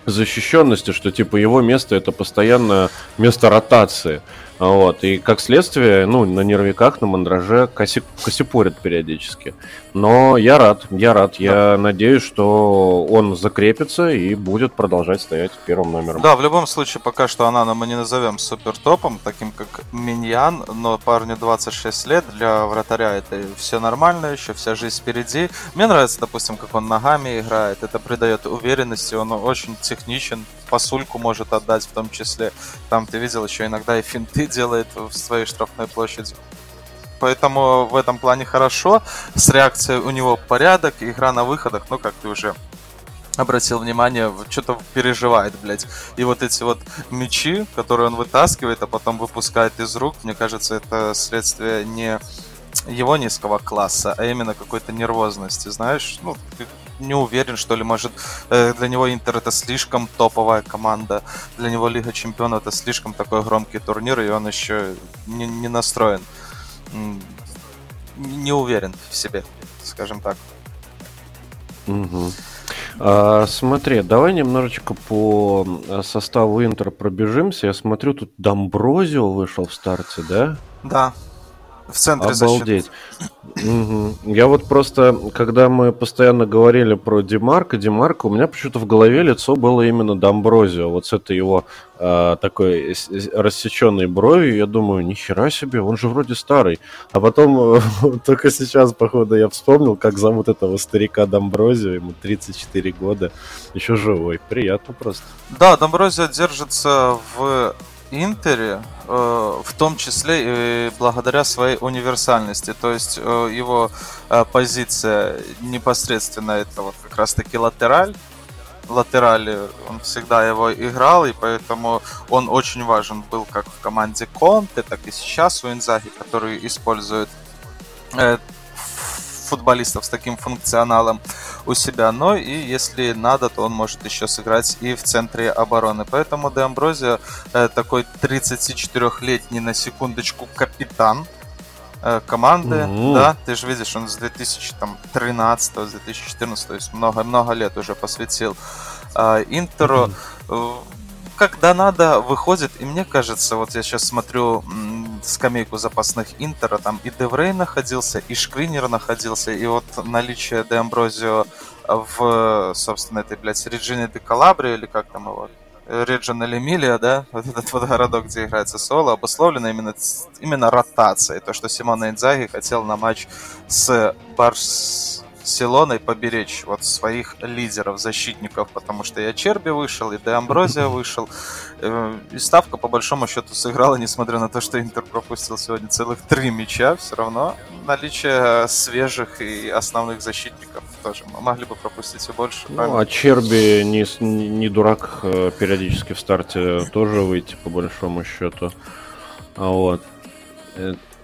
S2: защищенности, что типа его место это постоянно место ротации. Вот, и как следствие, ну, на нервиках, на мандраже коси, косипорят периодически. Но я рад, я рад. Я надеюсь, что он закрепится и будет продолжать стоять первым номером.
S1: Да, в любом случае, пока что Анана мы не назовем супер топом, таким как Миньян, но парню 26 лет, для вратаря это все нормально, еще вся жизнь впереди. Мне нравится, допустим, как он ногами играет, это придает уверенности, он очень техничен, пасульку может отдать в том числе. Там ты видел еще иногда и финты делает в своей штрафной площади. Поэтому в этом плане хорошо. С реакцией у него порядок, игра на выходах, ну как ты уже обратил внимание, что-то переживает, блядь. И вот эти вот мечи, которые он вытаскивает, а потом выпускает из рук, мне кажется, это следствие не его низкого класса, а именно какой-то нервозности, знаешь, ну, не уверен, что ли, может, э, для него Интер это слишком топовая команда, для него Лига Чемпионов это слишком такой громкий турнир, и он еще не, не настроен, не уверен в себе, скажем так.
S2: Угу. А, смотри, давай немножечко по э, составу Интер пробежимся. Я смотрю, тут Домброзио вышел в старте, да?
S1: Да, В центре
S2: Обалдеть. Угу. Я вот просто, когда мы постоянно говорили про Демарка, Демарка, у меня почему-то в голове лицо было именно Домброзио. Вот с этой его э, такой рассеченной бровью, я думаю, нихера себе, он же вроде старый. А потом только сейчас, походу, я вспомнил, как зовут этого старика Домброзио, ему 34 года, еще живой. Приятно просто.
S1: Да, Домброзио держится в Интере, э, в том числе и благодаря своей универсальности. То есть э, его э, позиция непосредственно это вот как раз таки латераль. Латерали он всегда его играл, и поэтому он очень важен был как в команде Конте, так и сейчас у Инзаги, который использует футболистов с таким функционалом у себя. Но и если надо, то он может еще сыграть и в центре обороны. Поэтому Де Амброзио э, такой 34-летний на секундочку капитан э, команды, mm-hmm. да, ты же видишь, он с 2013, с 2014, то есть много-много лет уже посвятил э, Интеру. Mm-hmm когда надо, выходит, и мне кажется, вот я сейчас смотрю скамейку запасных Интера, там и Деврей находился, и Шкринер находился, и вот наличие Де Амброзио в, собственно, этой, блядь, Реджине де Калабри, или как там его, Реджин Эмилия, да, вот этот вот городок, где играется соло, обусловлено именно, именно ротацией. То, что Симона Инзаги хотел на матч с Барс Силоной поберечь вот своих лидеров, защитников, потому что и Черби вышел, и Де Амброзия вышел. Э, и ставка, по большому счету, сыграла, несмотря на то, что Интер пропустил сегодня целых три мяча, все равно наличие свежих и основных защитников тоже. Мы могли бы пропустить и больше.
S2: Ну, правильно? а Черби не, не дурак э, периодически в старте тоже выйти, по большому счету. А вот.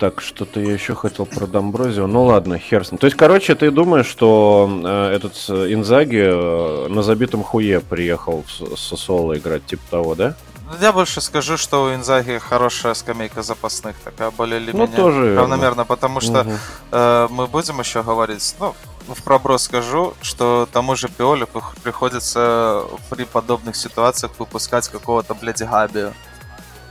S2: Э, так, что-то я еще хотел про Домброзио. Ну ладно, херсон. То есть, короче, ты думаешь, что э, этот э, Инзаги э, на забитом хуе приехал с Сосоло играть, типа того, да?
S1: Я больше скажу, что у Инзаги хорошая скамейка запасных, такая более или
S2: ну, тоже
S1: равномерно, потому что угу. э, мы будем еще говорить, ну, в проброс скажу, что тому же Пиоле приходится при подобных ситуациях выпускать какого-то, блядь, Габию.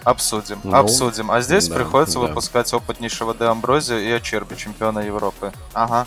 S1: Обсудим, ну, обсудим. А здесь да, приходится да. выпускать опытнейшего Де Амброзио и Ачерби, чемпиона Европы. Ага.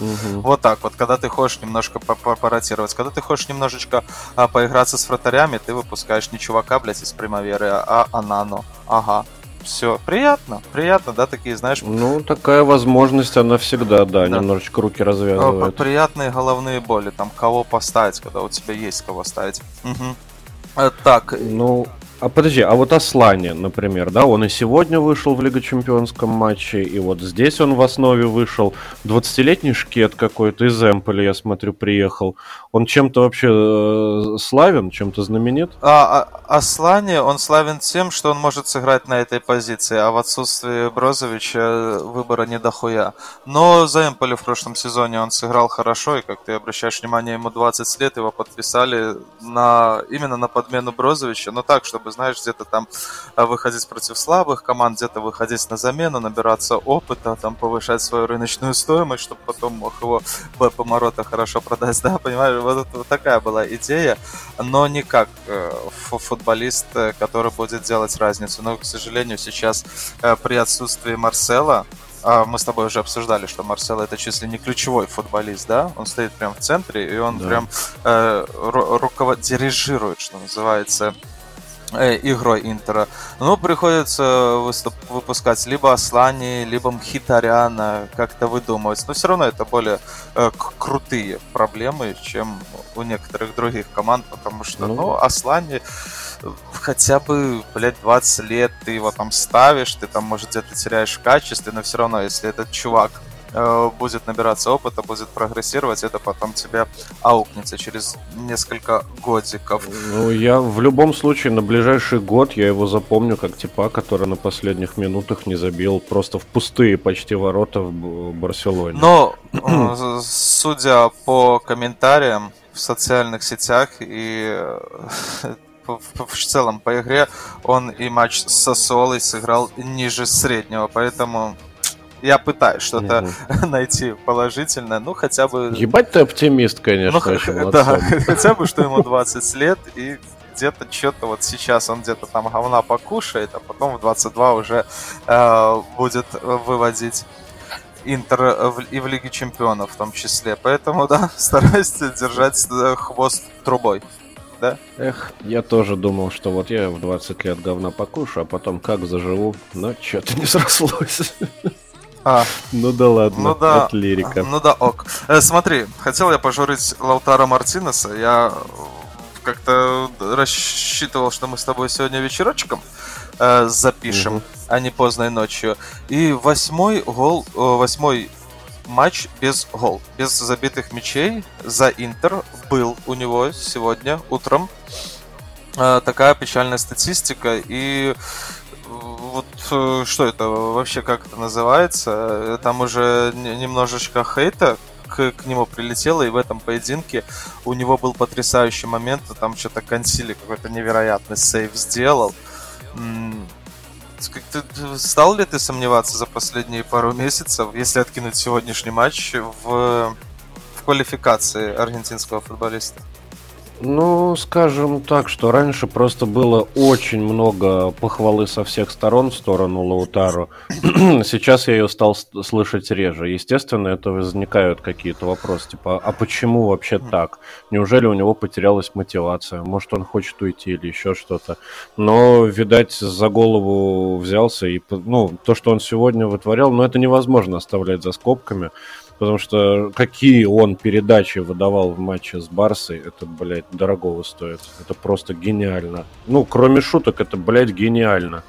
S1: Угу. Вот так вот, когда ты хочешь немножко поротировать, когда ты хочешь немножечко а, поиграться с вратарями, ты выпускаешь не чувака, блядь, из Примаверы, а Анану. Ага. Все, приятно, приятно, да, такие, знаешь...
S2: Ну, такая возможность, она всегда, да, да. немножечко руки развязывает.
S1: Приятные головные боли, там, кого поставить, когда у тебя есть кого ставить. Угу. Так.
S2: Ну, а подожди, а вот Аслане, например, да, он и сегодня вышел в Лига Чемпионском матче, и вот здесь он в основе вышел. 20-летний шкет какой-то из Эмполя, я смотрю, приехал. Он чем-то вообще э, славен, чем-то знаменит?
S1: А, а Аслане, он славен тем, что он может сыграть на этой позиции, а в отсутствии Брозовича выбора не дохуя. Но за Эмполе в прошлом сезоне он сыграл хорошо, и как ты обращаешь внимание, ему 20 лет, его подписали на, именно на подмену Брозовича, но так, чтобы чтобы, знаешь, где-то там а, выходить против слабых команд, где-то выходить на замену, набираться опыта, там повышать свою рыночную стоимость, чтобы потом мог его Б Поморота хорошо продать, да, понимаешь, вот, вот такая была идея, но не как э, футболист, э, который будет делать разницу. Но, к сожалению, сейчас э, при отсутствии Марсела, а мы с тобой уже обсуждали, что Марсел это чуть ли не ключевой футболист, да? Он стоит прям в центре, и он да. прям э, руковод... дирижирует, что называется, игрой Интера. Ну, приходится выступ, выпускать либо Аслани, либо Мхитаряна, как-то выдумывать. Но все равно это более э, крутые проблемы, чем у некоторых других команд, потому что, ну, ну Аслани хотя бы, блядь, 20 лет ты его там ставишь, ты там, может, где-то теряешь в качестве, но все равно, если этот чувак Э, будет набираться опыта, будет прогрессировать, это потом тебе аукнется через несколько годиков.
S2: Ну, я в любом случае на ближайший год я его запомню как типа, который на последних минутах не забил просто в пустые почти ворота в Барселоне.
S1: Но, э, судя по комментариям в социальных сетях и э, в, целом по игре он и матч с Сосолой сыграл ниже среднего, поэтому я пытаюсь что-то угу. найти положительное, ну хотя бы...
S2: Ебать ты оптимист, конечно, ну,
S1: Да, хотя бы, что ему 20 лет, и где-то что-то вот сейчас он где-то там говна покушает, а потом в 22 уже э, будет выводить Интер в, и в Лиге Чемпионов в том числе. Поэтому, да, стараюсь держать э, хвост трубой. Да?
S2: Эх, я тоже думал, что вот я в 20 лет говна покушу, а потом как заживу, но что-то не срослось. А, ну да ладно, ну да, это лирика.
S1: Ну да, ок. Э, смотри, хотел я пожурить Лаутара Мартинеса. Я как-то рассчитывал, что мы с тобой сегодня вечерочком э, запишем, угу. а не поздной ночью. И восьмой гол, э, восьмой матч без гол, без забитых мячей за Интер был у него сегодня утром. Э, такая печальная статистика и вот э, что это вообще, как это называется? Там уже немножечко хейта к, к нему прилетело, и в этом поединке у него был потрясающий момент, там что-то Консили какой-то невероятный сейв сделал. Ты, стал ли ты сомневаться за последние пару месяцев, если откинуть сегодняшний матч в, в квалификации аргентинского футболиста?
S2: Ну, скажем так, что раньше просто было очень много похвалы со всех сторон в сторону Лаутару. Сейчас я ее стал слышать реже. Естественно, это возникают какие-то вопросы, типа, а почему вообще так? Неужели у него потерялась мотивация? Может, он хочет уйти или еще что-то? Но, видать, за голову взялся, и, ну, то, что он сегодня вытворял, ну, это невозможно оставлять за скобками. Потому что какие он передачи выдавал в матче с Барсой, это, блядь, дорогого стоит. Это просто гениально. Ну, кроме шуток, это, блядь, гениально.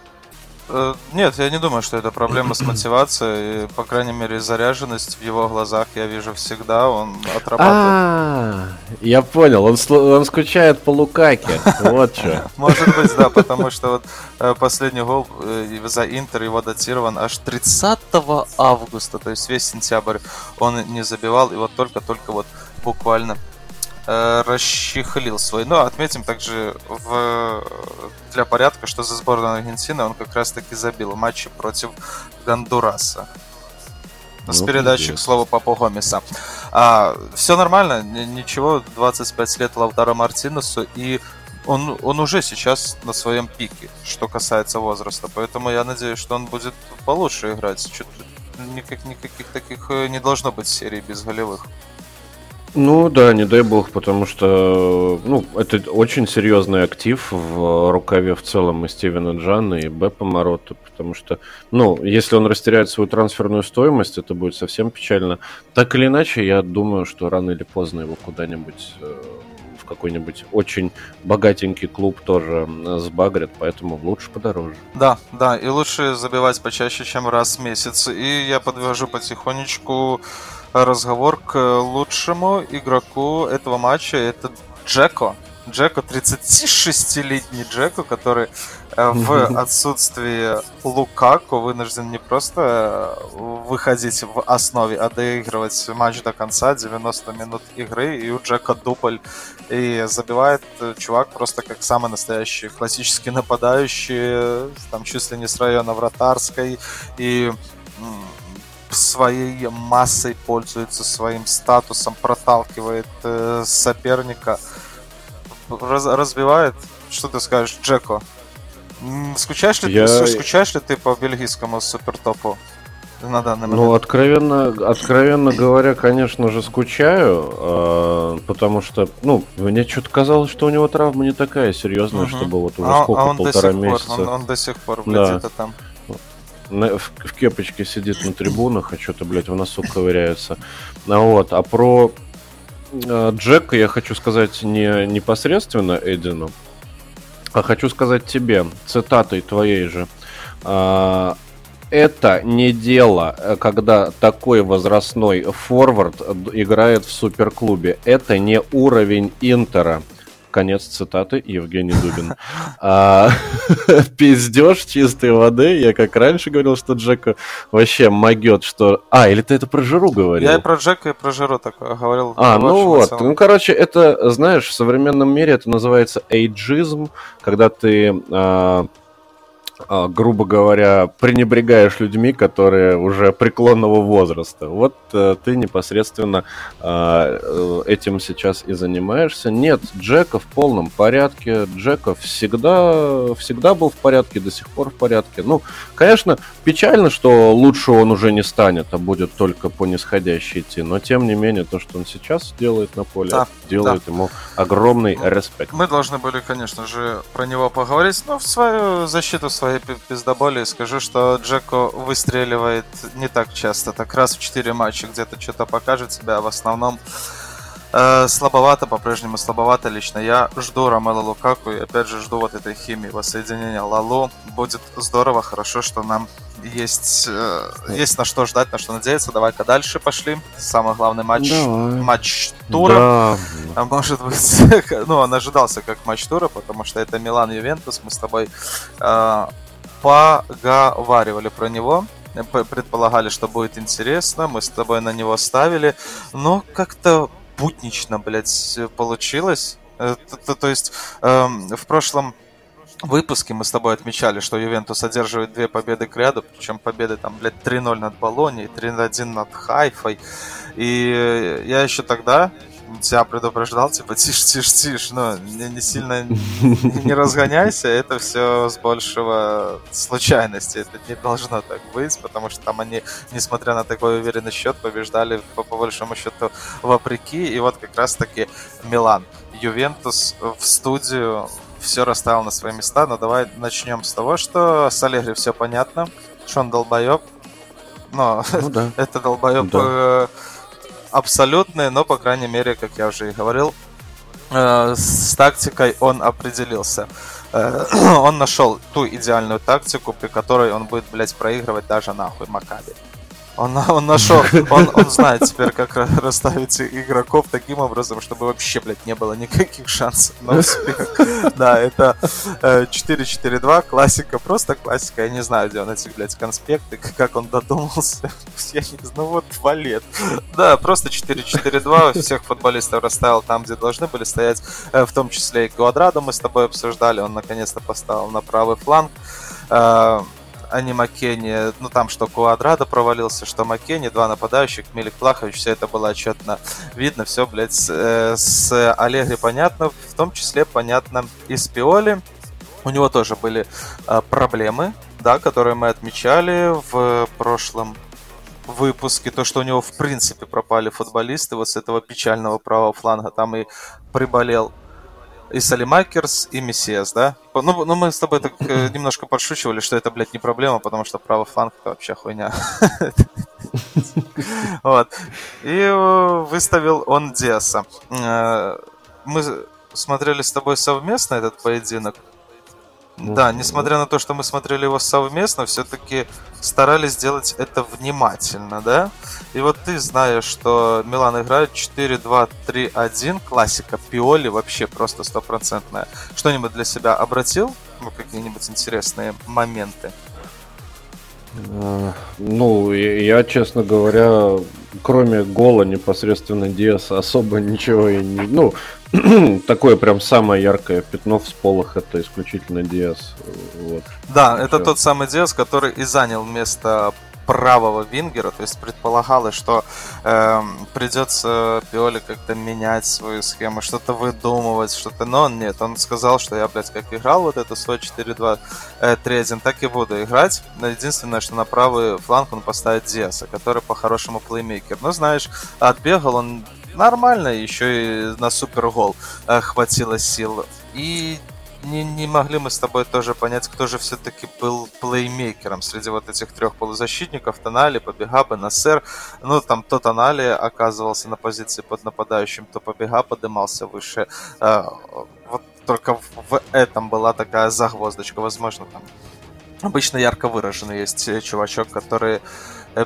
S1: Э, нет, я не думаю, что это проблема с мотивацией. По крайней мере, заряженность в его глазах я вижу всегда. Он отрабатывает. А,
S2: я понял. Он, он скучает по Лукаке. Вот что.
S1: Может быть, да, потому что вот э, последний гол э, за Интер его датирован аж 30 августа, то есть весь сентябрь он не забивал, и вот только-только вот буквально расчехлил свой. Но отметим также в, для порядка, что за сборную Аргентины он как раз таки забил матчи против Гондураса. Ну, с передачей, к слову, Папо Гомеса. А, все нормально, ничего, 25 лет Лаутаро Мартинесу, и он, он уже сейчас на своем пике, что касается возраста. Поэтому я надеюсь, что он будет получше играть. Никак, никаких таких э, не должно быть серий без голевых.
S2: Ну да, не дай бог, потому что ну, это очень серьезный актив в рукаве в целом и Стивена Джана, и Беппа Морота, потому что, ну, если он растеряет свою трансферную стоимость, это будет совсем печально. Так или иначе, я думаю, что рано или поздно его куда-нибудь э, в какой-нибудь очень богатенький клуб тоже сбагрят, поэтому лучше подороже.
S1: Да, да, и лучше забивать почаще, чем раз в месяц. И я подвяжу потихонечку разговор к лучшему игроку этого матча. Это Джеко. Джеко, 36-летний Джеко, который э, в отсутствии Лукаку вынужден не просто э, выходить в основе, а доигрывать матч до конца, 90 минут игры, и у Джека дубль, и забивает э, чувак просто как самый настоящий классический нападающий, там чуть ли не с района вратарской, и своей массой пользуется, своим статусом проталкивает э, соперника, раз, разбивает. Что ты скажешь, Джеко? Скучаешь ли, Я... ты, скучаешь ли ты по бельгийскому супертопу?
S2: на данный момент? Ну, откровенно, откровенно говоря, конечно же, скучаю, э, потому что, ну, мне что-то казалось, что у него травма не такая серьезная, угу. чтобы вот уже а, сколько, а полтора месяца.
S1: Пор, он, он до сих пор где-то да. там
S2: на, в, в кепочке сидит на трибунах, а что-то, блядь, в носу ковыряется. А вот, а про э, Джека я хочу сказать не непосредственно Эдину, а хочу сказать тебе, цитатой твоей же. А, это не дело, когда такой возрастной форвард играет в суперклубе. Это не уровень Интера. Конец цитаты Евгений Дубин. А, пиздеж чистой воды. Я как раньше говорил, что Джека вообще могет, что... А, или ты это про Жиру говорил?
S1: Я и про Джека, и про Жиру такое говорил.
S2: А, ну вот. Ну, короче, это, знаешь, в современном мире это называется эйджизм, когда ты... А, грубо говоря, пренебрегаешь людьми, которые уже преклонного возраста. Вот э, ты непосредственно а, э, этим сейчас и занимаешься. Нет, Джека в полном порядке. Джека всегда, всегда был в порядке, до сих пор в порядке. Ну, конечно, печально, что лучше он уже не станет, а будет только по нисходящей идти. Но, тем не менее, то, что он сейчас делает на поле, да, делает да. ему огромный респект.
S1: Мы должны были, конечно же, про него поговорить, но в свою защиту своей своей пиздоболи скажу, что Джеко выстреливает не так часто, так раз в 4 матча где-то что-то покажет себя, а в основном э, слабовато, по-прежнему слабовато лично. Я жду Ромела Лукаку и опять же жду вот этой химии воссоединения Лалу. Будет здорово, хорошо, что нам есть, э, есть на что ждать, на что надеяться. Давай-ка дальше пошли. Самый главный матч, Давай. матч тура. Да. А может быть, ну, он ожидался как матч тура, потому что это Милан Ювентус. Мы с тобой э, поговаривали про него предполагали, что будет интересно, мы с тобой на него ставили, но как-то буднично, блядь, получилось. Э, то, то, то есть эм, в прошлом выпуске мы с тобой отмечали, что Ювентус одерживает две победы к ряду, причем победы там, блядь, 3-0 над Болонией, 3-1 над Хайфой. И я еще тогда тебя предупреждал, типа, тише, тише, тише, ну, не, не сильно не разгоняйся, это все с большего случайности, это не должно так быть, потому что там они, несмотря на такой уверенный счет, побеждали по, по большому счету вопреки, и вот как раз-таки Милан. Ювентус в студию все расставил на свои места, но давай начнем с того, что с Аллегри все понятно, что он долбоеб, но ну, да. это долбоеб да. Абсолютный, но, по крайней мере, как я уже и говорил, э, с тактикой он определился. Э, он нашел ту идеальную тактику, при которой он будет, блядь, проигрывать даже нахуй Макаби. Он, он нашел, он, он знает теперь, как расставить игроков таким образом, чтобы вообще, блядь, не было никаких шансов на успех. Да, это 4-4-2, классика, просто классика. Я не знаю, где он эти, блядь, конспекты, как он додумался. Я не знаю, ну вот валет. Да, просто 4-4-2, всех футболистов расставил там, где должны были стоять, э, в том числе и Квадрадо мы с тобой обсуждали, он наконец-то поставил на правый фланг э, а не Маккенни. Ну, там что Куадрада провалился, что Маккенни, два нападающих, Милик Плахович, все это было отчетно видно, все, блядь, с, э, с Аллегри понятно, в том числе понятно и с Пиоли. У него тоже были э, проблемы, да, которые мы отмечали в прошлом выпуске, то, что у него в принципе пропали футболисты вот с этого печального правого фланга, там и приболел и Салимакерс, и Мессиас, да? Ну, ну, мы с тобой так э, немножко подшучивали, что это, блядь, не проблема, потому что правый фланг это вообще хуйня. Вот. И э, выставил он Диаса. Э, мы смотрели с тобой совместно этот поединок. Да, несмотря на то, что мы смотрели его совместно, все-таки старались сделать это внимательно, да? И вот ты знаешь, что Милан играет 4-2-3-1, классика, Пиоли вообще просто стопроцентная. Что-нибудь для себя обратил? Ну, какие-нибудь интересные моменты?
S2: А, ну, я, честно говоря, кроме гола непосредственно Диаса особо ничего и не... Ну, такое прям самое яркое пятно в сполох это исключительно Диас. Вот.
S1: Да, это тот самый Диас, который и занял место правого вингера, то есть предполагалось, что э, придется Пиоли как-то менять свою схему, что-то выдумывать, что-то, но нет, он сказал, что я, блядь, как играл вот это свой 4-2-3-1, э, так и буду играть, но единственное, что на правый фланг он поставит Диаса, который по-хорошему плеймейкер, но знаешь, отбегал он нормально, еще и на супер гол э, хватило сил, и не, не могли мы с тобой тоже понять, кто же все-таки был плеймейкером среди вот этих трех полузащитников. Тонали, Побегаба, Насер. Ну, там то Тонали оказывался на позиции под нападающим, то Побега подымался выше. А, вот только в этом была такая загвоздочка. Возможно, там обычно ярко выраженный есть чувачок, который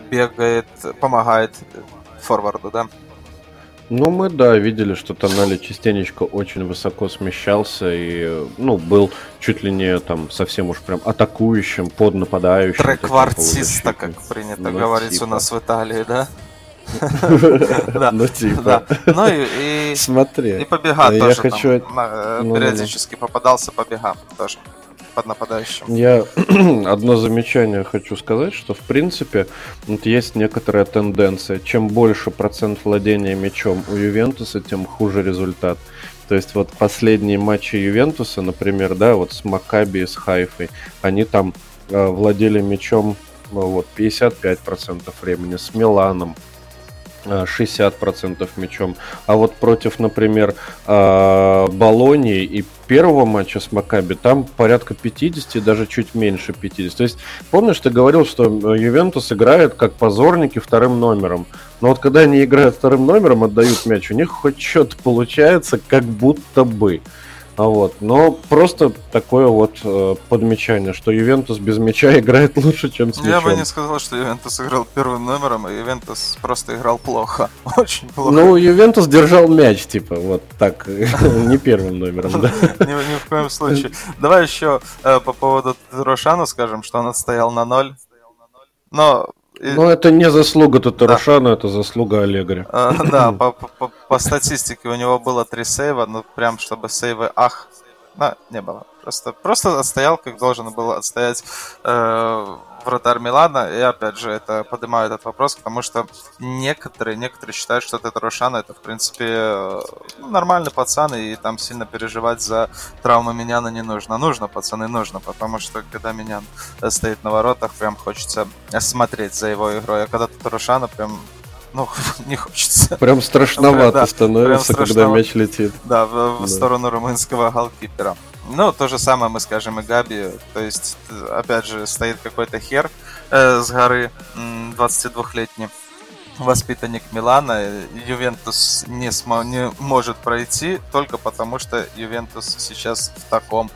S1: бегает, помогает форварду, да?
S2: Ну, мы, да, видели, что Тонали частенечко очень высоко смещался и, ну, был чуть ли не там совсем уж прям атакующим, под нападающим.
S1: Треквартиста, как принято ну, говорить у типа. нас в Италии, да?
S2: Да, ну типа.
S1: Ну и
S2: Смотри.
S1: И побега тоже э, периодически попадался побега тоже. под нападающим.
S2: Я одно замечание хочу сказать, что в принципе вот есть некоторая тенденция. Чем больше процент владения мячом у Ювентуса, тем хуже результат. То есть вот последние матчи Ювентуса, например, да, вот с Макаби и с Хайфой, они там э, владели мячом ну, вот 55% времени, с Миланом 60% э, мячом. А вот против, например, э, Болонии и первого матча с Макаби там порядка 50, даже чуть меньше 50. То есть, помнишь, ты говорил, что э, Ювентус играет как позорники вторым номером. Но вот когда они играют вторым номером, отдают мяч, у них хоть что-то получается, как будто бы. А вот, но просто такое вот э, подмечание, что Ювентус без мяча играет лучше, чем с мячом.
S1: Я бы не сказал, что Ювентус играл первым номером, а Ювентус просто играл плохо, очень плохо.
S2: Ну, Ювентус держал мяч, типа, вот так, не первым номером, да?
S1: Ни в коем случае. Давай еще э, по поводу Рошана скажем, что он отстоял на ноль. Но
S2: ну, это не заслуга Татарушана, да. это заслуга Аллегри.
S1: А, да, по, по, по статистике у него было три сейва, но прям чтобы сейвы ах, да, не было. Просто, просто отстоял, как должен был отстоять э, вратарь Милана. И опять же, это поднимаю этот вопрос, потому что некоторые, некоторые считают, что это Рошана это, в принципе, ну, нормальный пацан, и там сильно переживать за травму Миняна не нужно. Нужно, пацаны, нужно, потому что когда Минян стоит на воротах, прям хочется смотреть за его игрой. А когда тут Рошана, прям ну, не хочется.
S2: Прям страшновато да, становится, прям страшновато. когда мяч летит.
S1: Да, в, в да. сторону румынского голкипера. Ну, то же самое мы скажем и Габи. То есть, опять же, стоит какой-то хер э, с горы, 22-летний воспитанник Милана. Ювентус не, смо- не может пройти только потому, что Ювентус сейчас в таком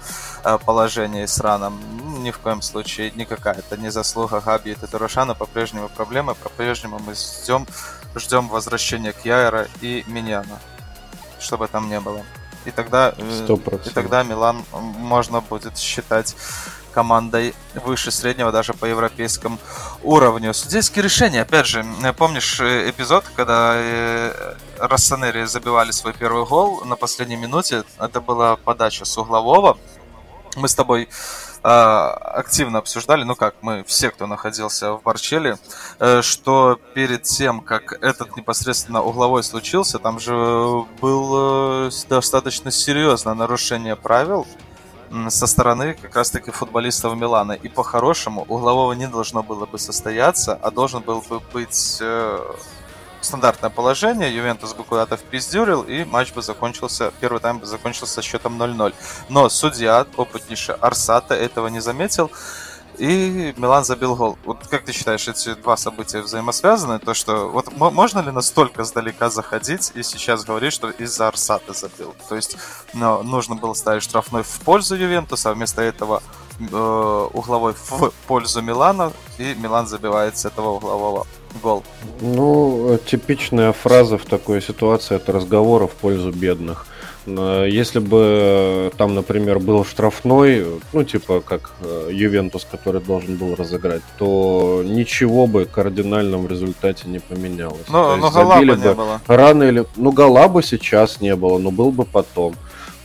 S1: э, положении сраном. Ни в коем случае никакая. Это не заслуга Габи и Татарушана. По-прежнему проблемы. По-прежнему мы ждем, ждем возвращения Кьяера и Миньяна. Чтобы там не было. И тогда, 100%. Э, и тогда Милан можно будет считать командой выше среднего даже по европейскому уровню. Судейские решения, опять же, э, помнишь э, эпизод, когда Рассанери забивали свой первый гол на последней минуте? Это была подача с углового. Мы с тобой а, активно обсуждали, ну как мы, все, кто находился в Барчеле, э, что перед тем, как этот непосредственно угловой случился, там же было достаточно серьезное нарушение правил со стороны как раз-таки футболистов Милана. И по-хорошему углового не должно было бы состояться, а должен был бы быть э, стандартное положение, Ювентус бы куда-то впиздюрил, и матч бы закончился, первый тайм бы закончился счетом 0-0. Но судья, опытнейший Арсата, этого не заметил, и Милан забил гол. Вот как ты считаешь, эти два события взаимосвязаны? То, что вот можно ли настолько сдалека заходить и сейчас говорить, что из-за Арсата забил? То есть ну, нужно было ставить штрафной в пользу Ювентуса, а вместо этого э, угловой в пользу Милана, и Милан забивает с этого углового гол.
S2: Ну, типичная фраза в такой ситуации это разговоры в пользу бедных. Э, если бы там, например, был штрафной, ну, типа как э, Ювентус, который должен был разыграть, то ничего бы кардинально в результате не поменялось.
S1: Но, но гола бы не было.
S2: Рано или... Ну, гола бы сейчас не было, но был бы потом.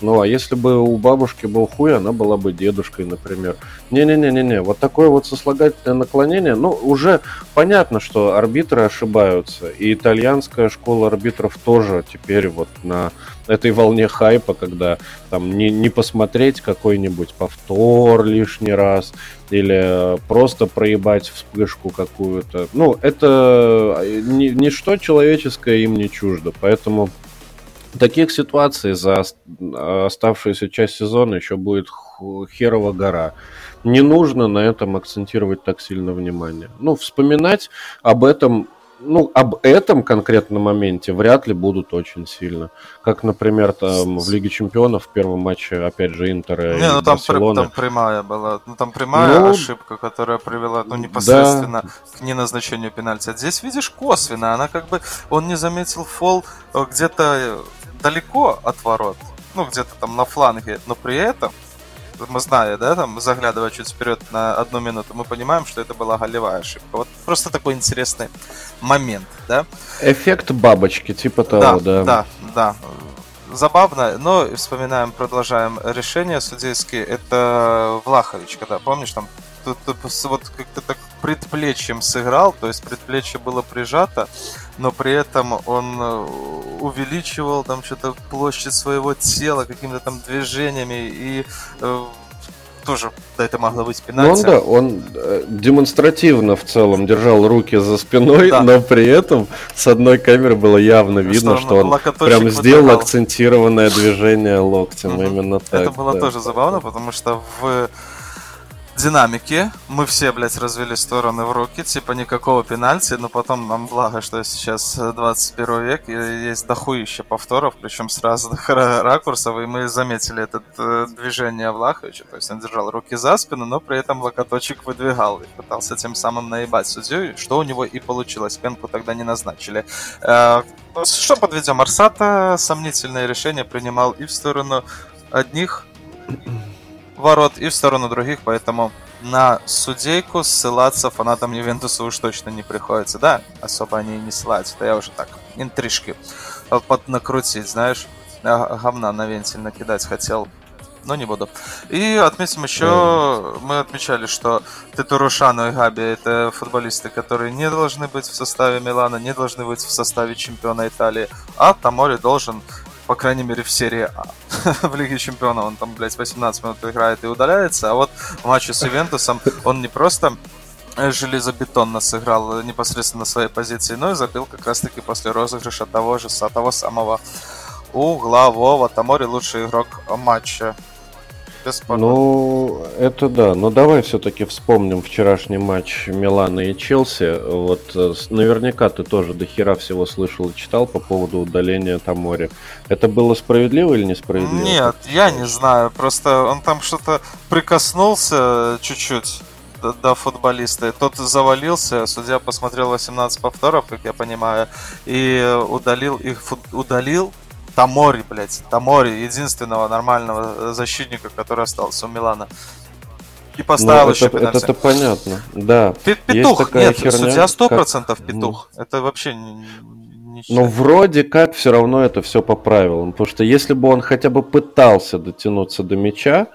S2: Ну, а если бы у бабушки был хуй, она была бы дедушкой, например. Не-не-не-не-не, вот такое вот сослагательное наклонение, ну, уже понятно, что арбитры ошибаются, и итальянская школа арбитров тоже теперь вот на этой волне хайпа, когда там не, не посмотреть какой-нибудь повтор лишний раз, или просто проебать вспышку какую-то. Ну, это э, ничто человеческое им не чуждо, поэтому таких ситуаций за оставшуюся часть сезона еще будет херова гора. Не нужно на этом акцентировать так сильно внимание. Ну, вспоминать об этом ну, об этом конкретном моменте вряд ли будут очень сильно. Как, например, там в Лиге Чемпионов в первом матче, опять же, Интер
S1: Не, ну там,
S2: Барселоны.
S1: там прямая была. Ну, там прямая ну, ошибка, которая привела, ну, непосредственно да. к неназначению пенальти. А здесь, видишь, косвенно. Она как бы, он не заметил фол э, где-то далеко от ворот. Ну, где-то там на фланге. Но при этом мы знали, да, там, заглядывая чуть вперед на одну минуту, мы понимаем, что это была голевая ошибка. Вот просто такой интересный момент, да.
S2: Эффект бабочки, типа того, да.
S1: Да, да. забавно, но вспоминаем, продолжаем решение судейские. Это Влахович, когда, помнишь, там тут, тут вот как-то так предплечьем сыграл, то есть предплечье было прижато, но при этом он э, увеличивал там что-то площадь своего тела какими-то там движениями и э, тоже да, это могло быть пенальти.
S2: Ну, он, да, он э, демонстративно в целом держал руки за спиной, да. но при этом с одной камеры было явно видно, что он, что он прям сделал выдыхал. акцентированное движение локтем, именно так.
S1: Это было
S2: да.
S1: тоже забавно, потому что в динамики. Мы все, блядь, развели стороны в руки, типа никакого пенальти, но потом нам благо, что сейчас 21 век, и есть дохуище повторов, причем с разных ракурсов, и мы заметили это э, движение Влаховича, то есть он держал руки за спину, но при этом локоточек выдвигал и пытался тем самым наебать судью, что у него и получилось, пенку тогда не назначили. Э, что подведем? Арсата сомнительное решение принимал и в сторону одних ворот и в сторону других, поэтому на судейку ссылаться фанатам Ювентуса уж точно не приходится. Да, особо они и не ссылаются, это я уже так, интрижки накрутить, знаешь, говна на вентиль накидать хотел, но не буду. И отметим еще, мы отмечали, что Тетурушану и Габи это футболисты, которые не должны быть в составе Милана, не должны быть в составе чемпиона Италии, а Тамори должен по крайней мере, в серии А. в Лиге Чемпионов он там, блядь, 18 минут играет и удаляется, а вот в матче с Ивентусом он не просто железобетонно сыграл непосредственно на своей позиции, но и забил как раз-таки после розыгрыша того же, того самого углового. Тамори лучший игрок матча.
S2: Бесспорно. Ну, это да. Но давай все-таки вспомним вчерашний матч Милана и Челси. Вот э, наверняка ты тоже до хера всего слышал и читал по поводу удаления Тамори. Это было справедливо или несправедливо?
S1: Нет, я не знаю. Просто он там что-то прикоснулся чуть-чуть до, до футболиста. Тот завалился, судья посмотрел 18 повторов, как я понимаю, и удалил их, удалил Тамори, блядь, Тамори, единственного нормального защитника, который остался у Милана. И поставил ну, еще
S2: это, пенальти. Это, это понятно, да.
S1: Петух, нет, херня, судья 100% как... петух. Ну. Это вообще не
S2: Но вроде как все равно это все по правилам. Потому что если бы он хотя бы пытался дотянуться до мяча,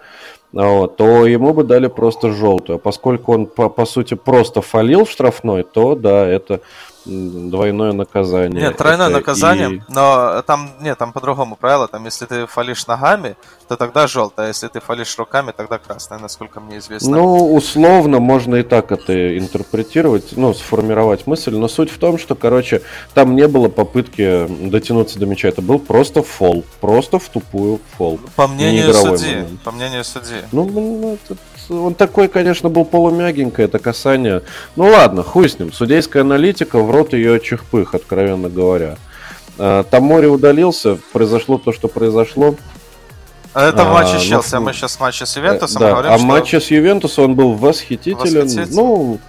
S2: вот, то ему бы дали просто желтую. А поскольку он, по, по сути, просто фалил в штрафной, то да, это двойное наказание.
S1: Нет, тройное это наказание, и... но там, нет, там по-другому правило. Там, если ты фалишь ногами, то тогда желтое, а если ты фалишь руками, тогда красное, насколько мне известно.
S2: Ну, условно, можно и так это интерпретировать, ну, сформировать мысль, но суть в том, что, короче, там не было попытки дотянуться до мяча, это был просто фол, просто в тупую фол.
S1: По мнению судьи, момент. по мнению судьи.
S2: Ну, ну это он такой, конечно, был полумягенькое, это касание. Ну ладно, хуй с ним. Судейская аналитика, в рот ее чихпых, откровенно говоря. А, там море удалился, произошло то, что произошло.
S1: А это матче с ну, Челси, а мы сейчас в матче с Ювентусом
S2: да, говорим, А что... матче с Ювентусом он был восхитителен. восхитителен. Ну,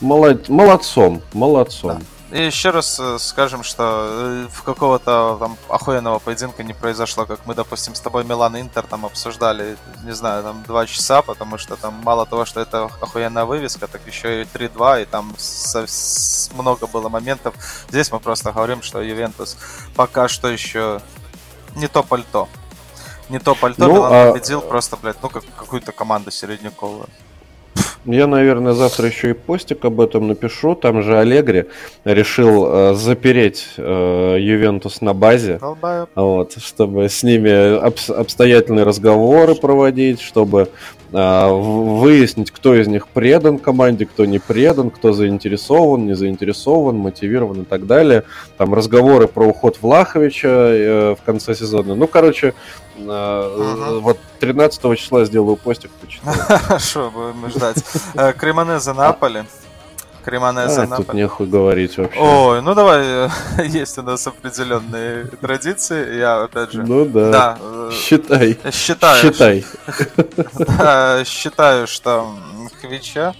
S2: молод... молодцом, молодцом. Да.
S1: И еще раз э, скажем, что э, в какого-то там охуенного поединка не произошло, как мы, допустим, с тобой Милан Интер там обсуждали, не знаю, там два часа, потому что там мало того, что это охуенная вывеска, так еще и 3-2, и там со- с- много было моментов. Здесь мы просто говорим, что Ювентус пока что еще не то пальто. Не то пальто, ну, Милан а... победил просто, блядь, ну как какую-то команду середняковую.
S2: Я, наверное, завтра еще и постик об этом напишу. Там же Аллегри решил э, запереть э, Ювентус на базе, вот, чтобы с ними об- обстоятельные разговоры проводить, чтобы э, выяснить, кто из них предан команде, кто не предан, кто заинтересован, не заинтересован, мотивирован и так далее. Там разговоры про уход Влаховича э, в конце сезона. Ну, короче, Ага. Вот 13 числа сделаю постик, почитаю.
S1: Хорошо, будем ждать. Э, Кремонезе Наполи. Кремонезе а,
S2: Наполи. тут нехуй говорить вообще.
S1: Ой, ну давай, э, есть у нас определенные традиции. Я, опять же...
S2: Ну да. да
S1: э,
S2: считай.
S1: Считаю.
S2: Считай.
S1: Да, считаю, что Квича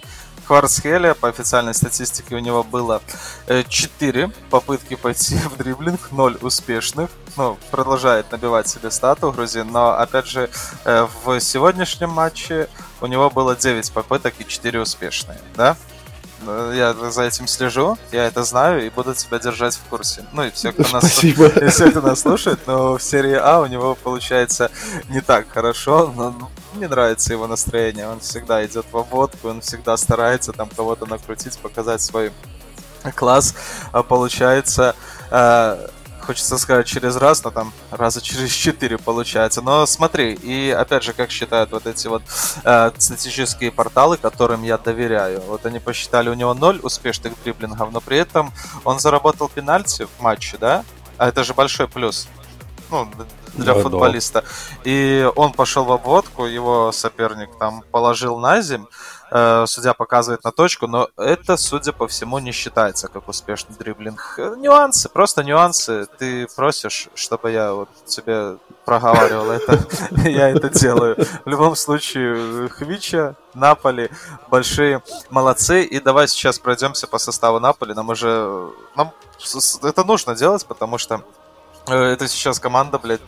S1: Кварцхеля, по официальной статистике, у него было 4 э, попытки пойти в дриблинг, 0 успешных. Ну, продолжает набивать себе стату грузин, но, опять же, э, в сегодняшнем матче у него было 9 попыток и 4 успешные, да? Я за этим слежу, я это знаю и буду тебя держать в курсе. Ну и все, кто, нас, и все, кто нас слушает, но в серии А у него получается не так хорошо, но ну, мне нравится его настроение. Он всегда идет в обводку, он всегда старается там кого-то накрутить, показать свой класс. А получается, э, хочется сказать через раз, но там раза через четыре получается. Но смотри, и опять же, как считают вот эти вот э, статистические порталы, которым я доверяю. Вот они посчитали у него ноль успешных дриблингов, но при этом он заработал пенальти в матче, да? А это же большой плюс. Ну, для да, футболиста. Да. И он пошел в обводку, его соперник там положил на земь. Э, судья показывает на точку, но это, судя по всему, не считается как успешный дриблинг. Э, нюансы, просто нюансы. Ты просишь, чтобы я вот тебе проговаривал это, я это делаю. В любом случае, Хвича, Наполи, большие молодцы. И давай сейчас пройдемся по составу Наполи. Нам уже... Нам это нужно делать, потому что э, это сейчас команда, блядь,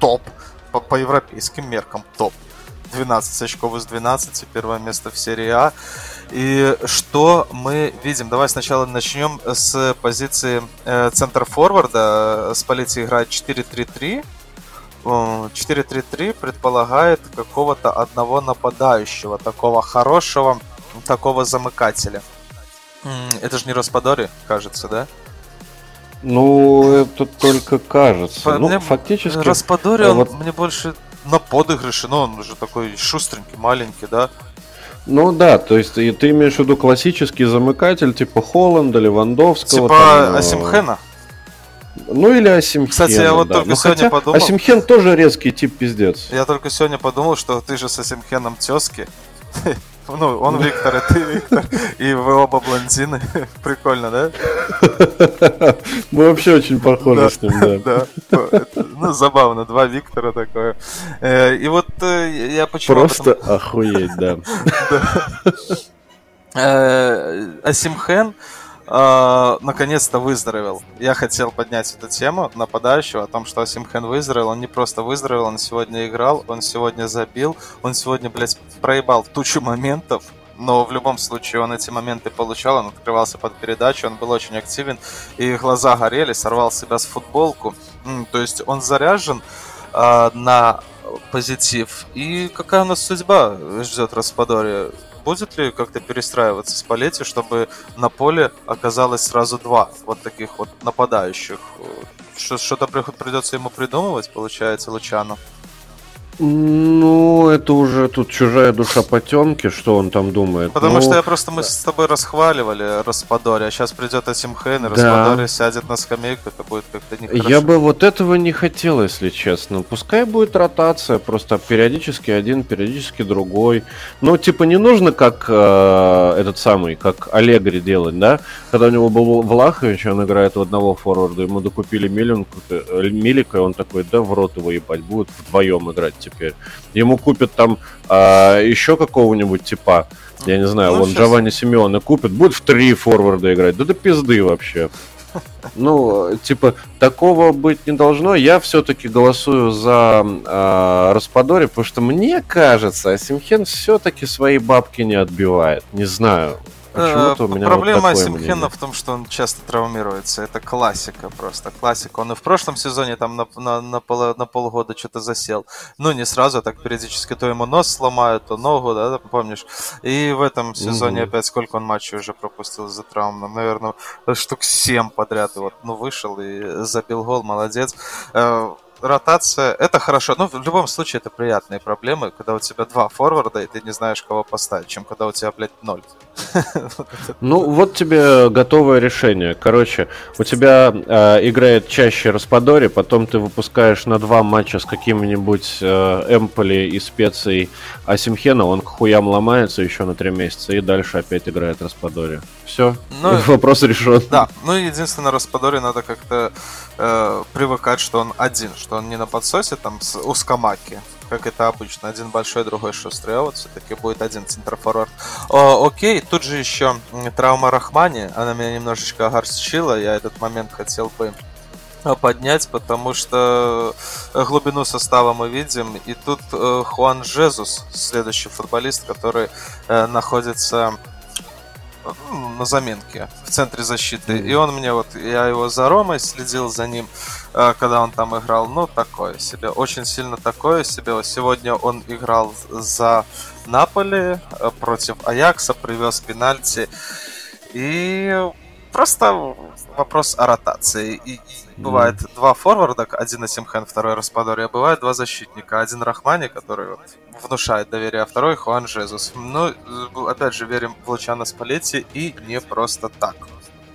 S1: топ. По, по европейским меркам топ. 12 очков из 12, первое место в серии А. И что мы видим? Давай сначала начнем с позиции э, центр форварда. С полицией играет 4-3-3. 4-3-3 предполагает какого-то одного нападающего, такого хорошего, такого замыкателя. Это же не Распадори, кажется, да?
S2: Ну, это только кажется. По, ну, мне фактически...
S1: Распадори, он вот... мне больше на подыгрыше, но он уже такой шустренький, маленький, да?
S2: Ну да, то есть и ты имеешь в виду классический замыкатель типа Холланда, Левандовского.
S1: Типа там, э, Асимхена?
S2: Ну или Асимхена.
S1: Кстати, я вот да. только Но сегодня подумал.
S2: Асимхен тоже резкий тип пиздец.
S1: Я только сегодня подумал, что ты же с Асимхеном тески. Ну, он Виктор, и ты Виктор, и вы оба блондины. Прикольно, да?
S2: Мы вообще очень похожи да, с ним,
S1: да. Да, ну, забавно, два Виктора такое. Э, и вот э, я почему...
S2: Просто охуеть, да.
S1: Э, Асимхен э, наконец-то выздоровел. Я хотел поднять эту тему нападающего, о том, что Асимхен выздоровел. Он не просто выздоровел, он сегодня играл, он сегодня забил, он сегодня, блядь, проебал тучу моментов, но в любом случае он эти моменты получал, он открывался под передачу, он был очень активен, и глаза горели, сорвал себя с футболку. То есть он заряжен э, на позитив. И какая у нас судьба ждет Распадори? Будет ли как-то перестраиваться с Палетти, чтобы на поле оказалось сразу два вот таких вот нападающих? Что-то придется ему придумывать, получается, Лучану?
S2: Ну, это уже тут чужая душа потемки, что он там думает.
S1: Потому
S2: ну,
S1: что я просто мы с тобой расхваливали Распадори, а сейчас придет Асимхейн, и да. Распадори сядет на скамейку, это будет как-то нехорошо.
S2: Я бы вот этого не хотел, если честно. Пускай будет ротация, просто периодически один, периодически другой. Ну, типа, не нужно как э, этот самый, как Аллегри делать, да? Когда у него был Влахович, он играет в одного форварда, ему докупили Миленку, э, Милика, и он такой, да в рот его ебать, будут вдвоем играть теперь. Ему купят там а, еще какого-нибудь типа, я не знаю, ну, вон сейчас... Джованни Симеона купит, будет в три форварда играть. Да до пизды вообще. Ну, типа, такого быть не должно. Я все-таки голосую за э, Распадори, потому что мне кажется, Асимхен все-таки свои бабки не отбивает. Не знаю.
S1: Почему-то у меня Проблема вот Симхена в том, что он часто травмируется. Это классика просто. Классика. Он и в прошлом сезоне там на, на, на, пол, на полгода что-то засел. Ну, не сразу, а так периодически то ему нос сломают, то ногу, да, помнишь? И в этом сезоне mm-hmm. опять сколько он матчей уже пропустил за травму? Наверное, штук 7 подряд. И вот, ну, вышел и забил гол, молодец. Ротация, это хорошо. Но в любом случае это приятные проблемы, когда у тебя два форварда, и ты не знаешь, кого поставить, чем когда у тебя, блядь, ноль.
S2: Ну, вот тебе готовое решение. Короче, у тебя э, играет чаще Распадори, потом ты выпускаешь на два матча с каким-нибудь э, Эмполи и специей Асимхена, он к хуям ломается еще на три месяца, и дальше опять играет Распадори. Все, ну, вопрос решен.
S1: Да, ну единственное, Распадори надо как-то э, привыкать, что он один, что он не на подсосе там с узкомаки, как это обычно. Один большой, другой шустрый, а вот все-таки будет один центр-форвард. Окей, тут же еще травма Рахмани, она меня немножечко огорчила, я этот момент хотел бы э, поднять, потому что э, глубину состава мы видим. И тут э, Хуан Жезус, следующий футболист, который находится на заменке в центре защиты. И он мне вот, я его за Ромой следил за ним, э, когда он там играл. Ну, такое себе. Очень сильно такое себе. Сегодня он играл за Наполи э, против Аякса, привез пенальти. И просто вопрос о ротации. И, и бывает mm. два форварда, один Асимхен, второй Распадори, а бывает два защитника. Один Рахмани, который вот внушает доверие, а второй Хуан Жезус. Ну, опять же, верим в Лучано Спалетти и не просто так.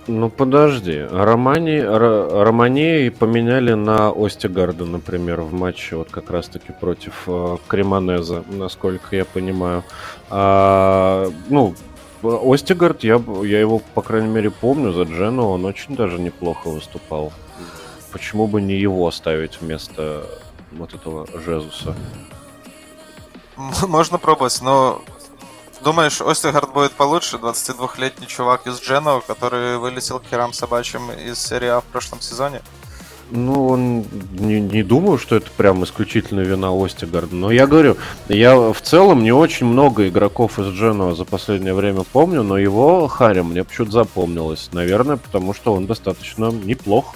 S2: Ну подожди, Романи, Романи поменяли на Остигарда, например, в матче вот как раз-таки против э, Кремонеза, насколько я понимаю. А, ну, Остигард, я, я его, по крайней мере, помню за Джену, он очень даже неплохо выступал. Почему бы не его оставить вместо вот этого Жезуса?
S1: Можно пробовать, но Думаешь, Остигард будет получше? 22-летний чувак из Дженова, который вылетел к херам собачьим из серии А в прошлом сезоне?
S2: Ну, он не, не думаю, что это прям исключительно вина Остигарда. Но я говорю, я в целом не очень много игроков из Дженова за последнее время помню, но его Харри мне почему-то запомнилось. Наверное, потому что он достаточно неплох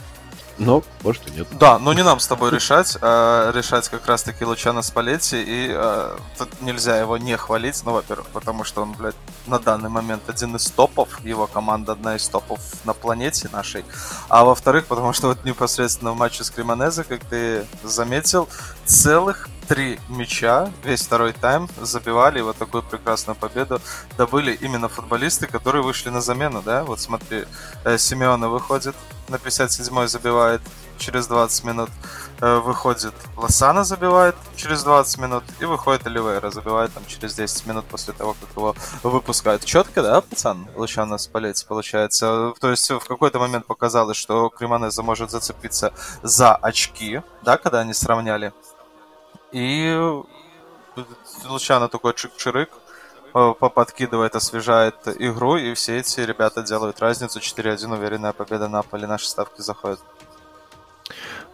S2: но может и нет.
S1: Да, но не нам с тобой решать, а решать как раз-таки Лучано Спалетти, и а, тут нельзя его не хвалить, ну, во-первых, потому что он, блядь, на данный момент один из топов, его команда одна из топов на планете нашей, а во-вторых, потому что вот непосредственно в матче с Кремонезе, как ты заметил, целых три мяча, весь второй тайм забивали, и вот такую прекрасную победу добыли именно футболисты, которые вышли на замену, да? Вот смотри, э, Симеона выходит, на 57-й забивает через 20 минут, э, выходит Лосана забивает через 20 минут, и выходит Оливейра, забивает там через 10 минут после того, как его выпускают. Четко, да, пацан? Лучано спалить, получается. То есть в какой-то момент показалось, что Кремонеза может зацепиться за очки, да, когда они сравняли и Лучано такой чик-чирык, э, подкидывает, освежает игру, и все эти ребята делают разницу. 4-1, уверенная победа на поле. Наши ставки заходят.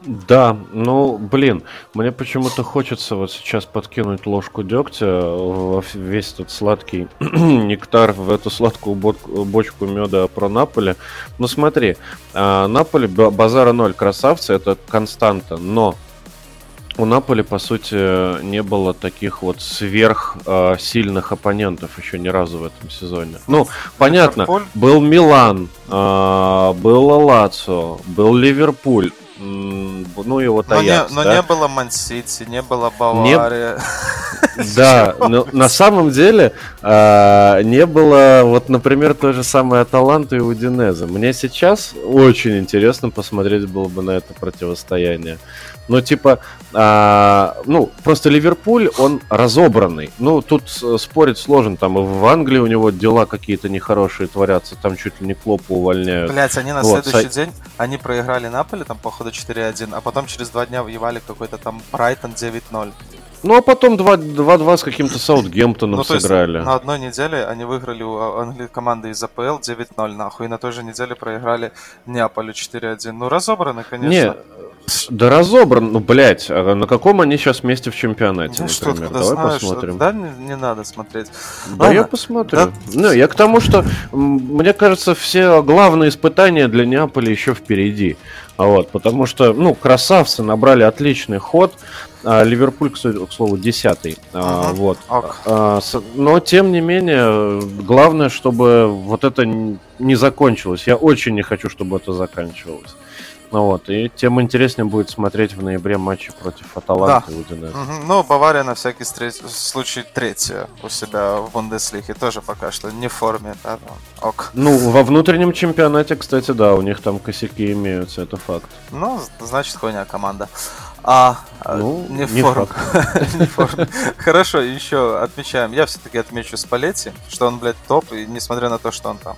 S2: Да, ну, блин, мне почему-то хочется вот сейчас подкинуть ложку дегтя в весь этот сладкий нектар, в эту сладкую бочку меда про Наполе. Ну, смотри, а, Наполе, базара ноль, красавцы, это константа, но у Наполи, по сути, не было таких вот сверх э, сильных оппонентов еще ни разу в этом сезоне. Ну, понятно, Ливерпуль? был Милан, э, был Лацо, был Ливерпуль. Ну и вот
S1: Аякс, но, не, но да? не было Мансити, не было Бавария.
S2: Не... Да, но на самом деле э, не было, вот, например, той же самой Аталанты и Удинеза. Мне сейчас очень интересно посмотреть было бы на это противостояние. Но типа, а, ну, просто Ливерпуль, он разобранный. Ну, тут спорить сложно. Там и в Англии у него дела какие-то нехорошие творятся. Там чуть ли не Клопа увольняют.
S1: Блять, они на вот, следующий са... день, они проиграли Наполе, там, походу, 4-1, а потом через два дня въевали какой-то там Брайтон 9-0.
S2: Ну, а потом 2-2 с каким-то Саутгемптоном ну, сыграли.
S1: на одной неделе они выиграли у Англии команды из АПЛ 9-0, нахуй, и на той же неделе проиграли Неаполю 4-1. Ну, разобраны, конечно.
S2: Не, да разобран, ну, блядь, а на каком они сейчас месте в чемпионате, ну, например? Давай знаешь, посмотрим.
S1: Да, не, не надо смотреть.
S2: Да, Ладно. я посмотрю. Да. Ну, я к тому, что, мне кажется, все главные испытания для Неаполя еще впереди. Вот, потому что, ну, красавцы набрали отличный ход. А, Ливерпуль, к слову, десятый. Uh-huh. Вот. Okay. Но, тем не менее, главное, чтобы вот это не закончилось. Я очень не хочу, чтобы это заканчивалось. Ну вот, и тем интереснее будет смотреть в ноябре матчи против Аталанты да. и Удинеза.
S1: Угу. Ну, Бавария на всякий случай третья у себя в Бундеслиге тоже пока что не в форме, да,
S2: ок. Ну, во внутреннем чемпионате, кстати, да, у них там косяки имеются, это факт.
S1: Ну, значит, хуйня команда. А, а ну, не, не форм. не форм. Хорошо, еще отмечаем. Я все-таки отмечу Спалетти, что он, блядь, топ, и несмотря на то, что он там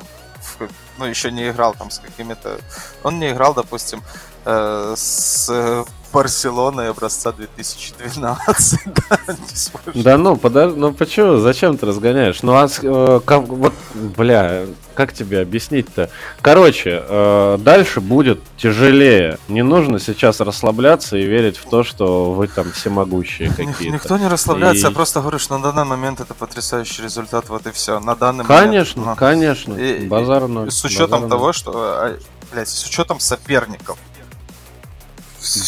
S1: ну, еще не играл там с какими-то... Он не играл, допустим, э, с Барселоной образца 2012.
S2: да, ну, подожди, ну почему, зачем ты разгоняешь? Ну, а э, вот, бля, как тебе объяснить-то? Короче, э, дальше будет тяжелее. Не нужно сейчас расслабляться и верить в то, что вы там всемогущие какие-то.
S1: Никто не расслабляется, я просто говорю, что на данный момент это потрясающий результат, вот и все. На данный
S2: конечно,
S1: момент.
S2: Конечно, конечно. Базар ноль.
S1: С учетом того, что, а, блядь, с учетом соперников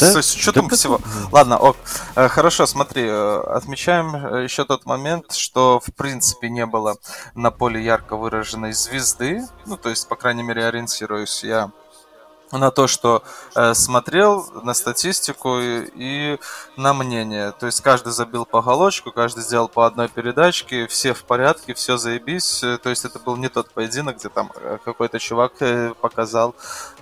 S1: да? С учетом да всего. Это... Ладно, ок. Э, хорошо, смотри, э, отмечаем э, еще тот момент, что в принципе не было на поле ярко выраженной звезды. Ну, то есть, по крайней мере, ориентируюсь я на то, что э, смотрел, на статистику и, и на мнение. То есть каждый забил по голочку, каждый сделал по одной передачке, все в порядке, все заебись. Э, то есть это был не тот поединок, где там э, какой-то чувак э, показал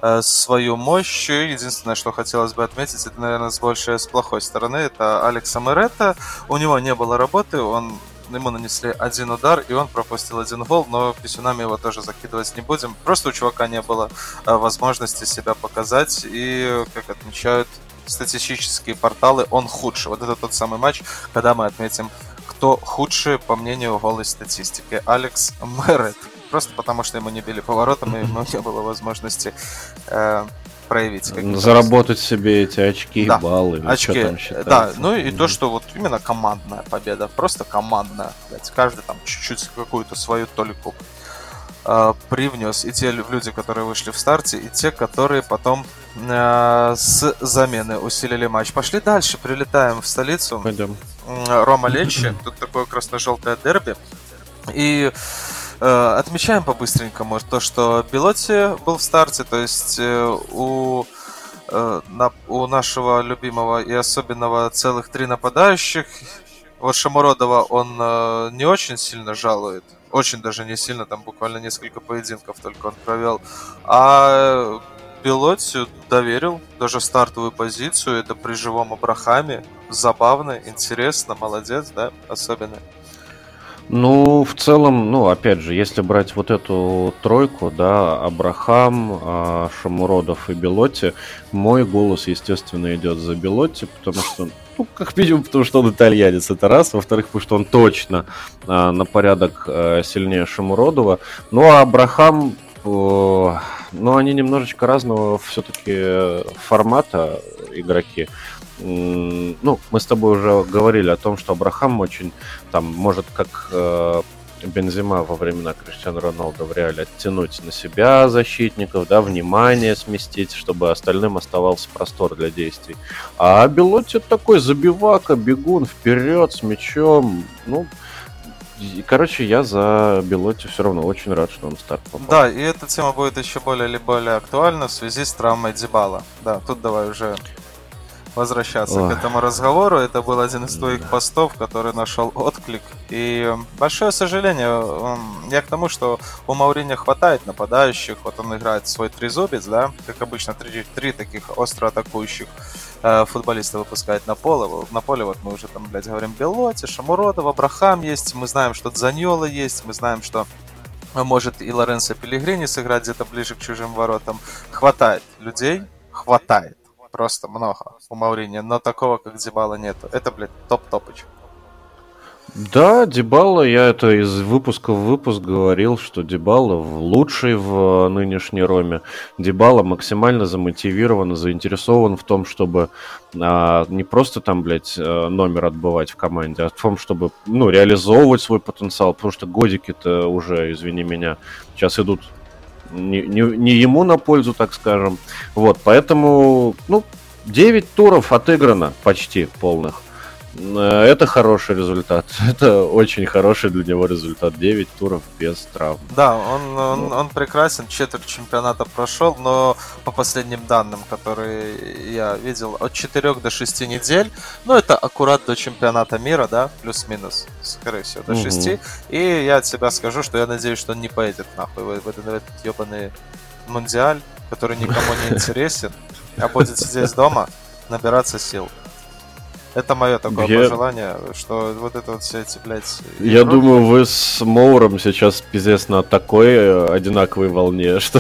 S1: э, свою мощь. Единственное, что хотелось бы отметить, это, наверное, с большей, с плохой стороны, это Алекса Меретта. У него не было работы, он ему нанесли один удар, и он пропустил один гол, но писюнами его тоже закидывать не будем. Просто у чувака не было э, возможности себя показать, и, как отмечают статистические порталы, он худший. Вот это тот самый матч, когда мы отметим, кто худший, по мнению голой статистики. Алекс Мэрет. Просто потому, что ему не били поворотом, и ему не было возможности э, проявить.
S2: Заработать себе эти очки, да. баллы, очки. что там считается.
S1: Да, ну и mm-hmm. то, что вот именно командная победа, просто командная. Блядь, каждый там чуть-чуть какую-то свою толику э, привнес. И те люди, которые вышли в старте, и те, которые потом э, с замены усилили матч. Пошли дальше, прилетаем в столицу.
S2: Пойдем.
S1: Рома Лечи, тут такое красно-желтое дерби. И Э, отмечаем по-быстренькому то, что Белотти был в старте, то есть э, у, э, на, у нашего любимого и особенного целых три нападающих. Вот Шамуродова он не очень сильно жалует, очень даже не сильно, там буквально несколько поединков только он провел. А Белотти доверил даже стартовую позицию, это при живом Абрахаме. Забавно, интересно, молодец, да, особенно.
S2: Ну, в целом, ну, опять же, если брать вот эту тройку, да, Абрахам, а, Шамуродов и Белотти, мой голос, естественно, идет за Белотти, потому что, ну, как минимум, потому что он итальянец, это раз. Во-вторых, потому что он точно а, на порядок а, сильнее Шамуродова. Ну, а Абрахам, ну, они немножечко разного все-таки формата игроки ну, мы с тобой уже говорили о том, что Абрахам очень там может как э, Бензима во времена Криштиану Роналду в реале оттянуть на себя защитников, да, внимание сместить, чтобы остальным оставался простор для действий. А Белотти такой забивака, бегун вперед с мячом, ну, Короче, я за Белотти все равно очень рад, что он старт попал.
S1: Да, и эта тема будет еще более или более актуальна в связи с травмой Дебала. Да, тут давай уже возвращаться Ой. к этому разговору. Это был один из твоих да. постов, который нашел отклик. И большое сожаление, я к тому, что у Маурини хватает нападающих. Вот он играет свой трезубец, да, как обычно, три, три таких остро атакующих э, футболиста выпускает на поле. На поле вот мы уже там, блядь, говорим Белоти, Шамуродов, Абрахам есть, мы знаем, что Дзаньола есть, мы знаем, что может и Лоренцо Пелигрини сыграть где-то ближе к чужим воротам. Хватает людей, хватает просто много у Маурини, но такого, как Дебала, нету. Это, блядь, топ-топыч.
S2: Да, Дебала, я это из выпуска в выпуск говорил, что Дебала лучший в нынешней Роме. Дебала максимально замотивирован, заинтересован в том, чтобы а, не просто там, блядь, э, номер отбывать в команде, а в том, чтобы, ну, реализовывать свой потенциал, потому что годики-то уже, извини меня, сейчас идут не, не, не ему на пользу, так скажем. Вот, поэтому, ну, 9 туров отыграно почти полных. Э, это хороший результат. Это очень хороший для него результат. 9 туров без травм.
S1: Да, он, он, он прекрасен. Четверть чемпионата прошел, но по последним данным, которые я видел, от 4 до 6 недель. Ну, это аккурат до чемпионата мира, да, плюс-минус, скорее всего, до 6. Угу. И я от себя скажу, что я надеюсь, что он не поедет нахуй в, в, этот, в этот ебаный мундиаль, который никому не интересен, а будет сидеть дома, набираться сил. Это мое такое я... пожелание, что вот это вот все эти, блядь...
S2: Я игроки... думаю, вы с Моуром сейчас пиздец на такой э, одинаковой волне, что...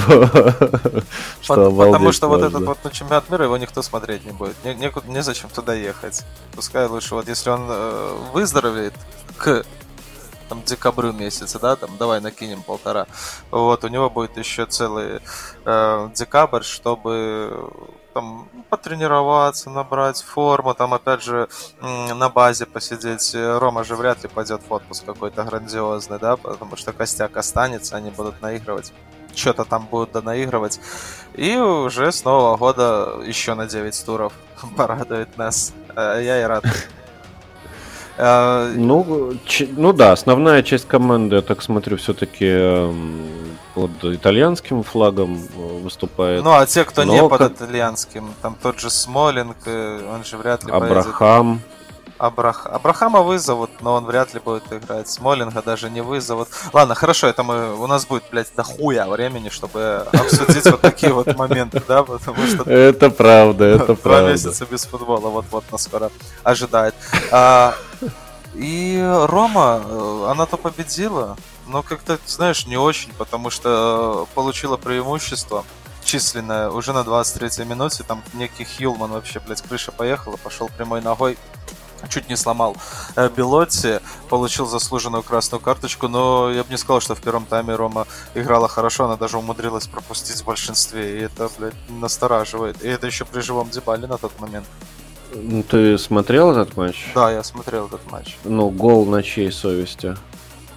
S1: что Потому что вот этот вот на чемпионат мира его никто смотреть не будет. Не, не, незачем туда ехать. Пускай лучше, вот если он э, выздоровеет к там декабрю месяца, да, там давай накинем полтора. Вот, у него будет еще целый э, декабрь, чтобы там потренироваться, набрать форму, там опять же на базе посидеть. Рома же вряд ли пойдет в отпуск какой-то грандиозный, да, потому что костяк останется, они будут наигрывать что-то там будут донаигрывать. И уже с Нового года еще на 9 туров порадует нас. Э, я и рад.
S2: Э, ну, ч- ну да, основная часть команды, я так смотрю, все-таки эм, под итальянским флагом э, выступает.
S1: Ну, а те, кто Но... не под итальянским, там тот же Смолинг, он же вряд ли
S2: Абрахам.
S1: Поедет. Абрах... Абрахама вызовут, но он вряд ли будет играть. Смолинга даже не вызовут. Ладно, хорошо, это мы... У нас будет, блядь, дохуя времени, чтобы обсудить вот такие вот моменты, да, потому что...
S2: Это правда, это правда.
S1: Два месяца без футбола вот-вот нас скоро ожидает. А, и Рома, э, она то победила, но как-то, знаешь, не очень, потому что получила преимущество численное уже на 23-й минуте. Там некий Хьюлман вообще, блядь, крыша поехала, пошел прямой ногой чуть не сломал э, Белотти, получил заслуженную красную карточку, но я бы не сказал, что в первом тайме Рома играла хорошо, она даже умудрилась пропустить в большинстве, и это, блядь, настораживает. И это еще при живом Дебале на тот момент.
S2: Ну, ты смотрел этот матч?
S1: Да, я смотрел этот матч.
S2: Ну, гол на чьей совести?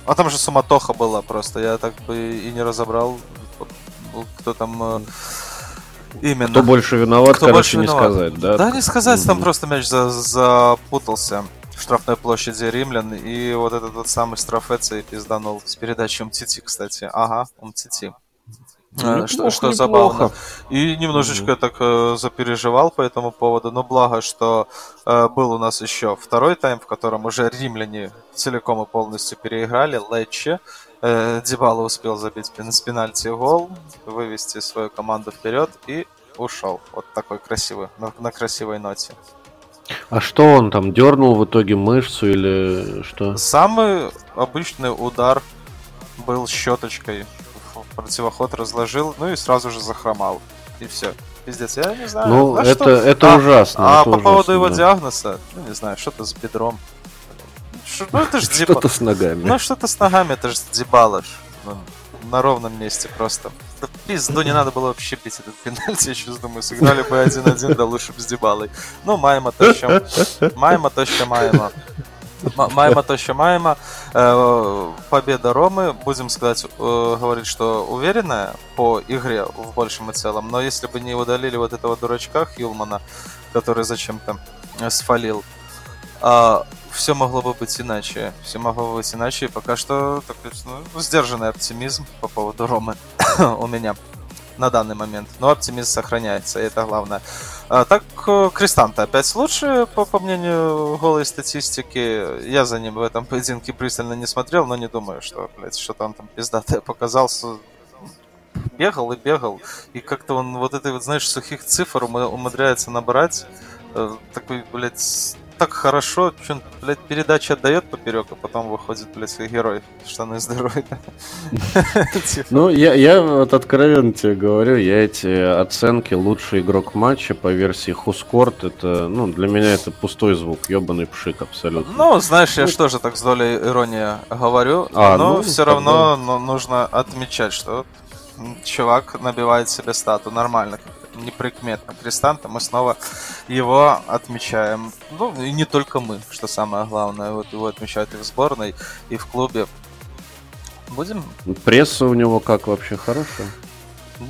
S1: А там же суматоха была просто, я так бы и не разобрал, кто там э, Именно.
S2: Кто больше виноват, Кто короче, больше не виноват. сказать, да?
S1: Да, не сказать, mm-hmm. там просто мяч за- запутался в штрафной площади римлян, и вот этот вот самый штрафец и пизданул с передачей МТТ, кстати. Ага, МТТ. Ну, что, что забавно. И немножечко mm-hmm. так э, запереживал по этому поводу, но благо, что э, был у нас еще второй тайм, в котором уже римляне целиком и полностью переиграли, Летче, Э, Дебало успел забить с пенальти гол, вывести свою команду вперед и ушел. Вот такой красивый, на, на красивой ноте.
S2: А что он там, дернул в итоге мышцу или что?
S1: Самый обычный удар был щеточкой. Противоход разложил, ну и сразу же захромал. И все. Пиздец, я не знаю.
S2: Ну, а это, что? это а, ужасно.
S1: А
S2: это по
S1: ужасно, поводу его да. диагноза, ну не знаю, что-то с бедром.
S2: Ну это ж Что-то с ногами.
S1: Ну что-то с ногами, это же дебалыш. Ну, на ровном месте просто. Да пизду, не надо было вообще пить этот пенальти, я сейчас думаю, сыграли бы один-один, да лучше бы с дебалой. Ну, маємо то, що... Маємо то, що маємо. Маємо то, що маємо. Победа Ромы, будем сказать, э, говорить, что уверенная по игре в большем и целом, но если бы не удалили вот этого дурачка Хилмана, который зачем-то свалил, а, все могло бы быть иначе. Все могло бы быть иначе. И пока что такой ну, сдержанный оптимизм по поводу Ромы у меня на данный момент. Но оптимизм сохраняется, и это главное. А, так, э, Кристанта опять лучше, по, по мнению голой статистики. Я за ним в этом поединке пристально не смотрел, но не думаю, что, блядь, что-то он там пиздатое показался. Бегал и бегал. И как-то он вот этой вот, знаешь, сухих цифр умудряется набрать. Э, такой, блядь, так хорошо, что блядь, передача отдает поперек, а потом выходит, блядь, свой герой, штаны здоровые.
S2: Ну, я, вот откровенно тебе говорю, я эти оценки лучший игрок матча по версии Хускорт, это, ну, для меня это пустой звук, ебаный пшик абсолютно.
S1: Ну, знаешь, я что же так с долей иронии говорю, а, но ну, все равно ну, нужно отмечать, что чувак набивает себе стату нормально, неприкметно крестанта, мы снова его отмечаем. Ну, и не только мы, что самое главное. Вот его отмечают и в сборной, и в клубе. Будем?
S2: Пресса у него как вообще хорошая?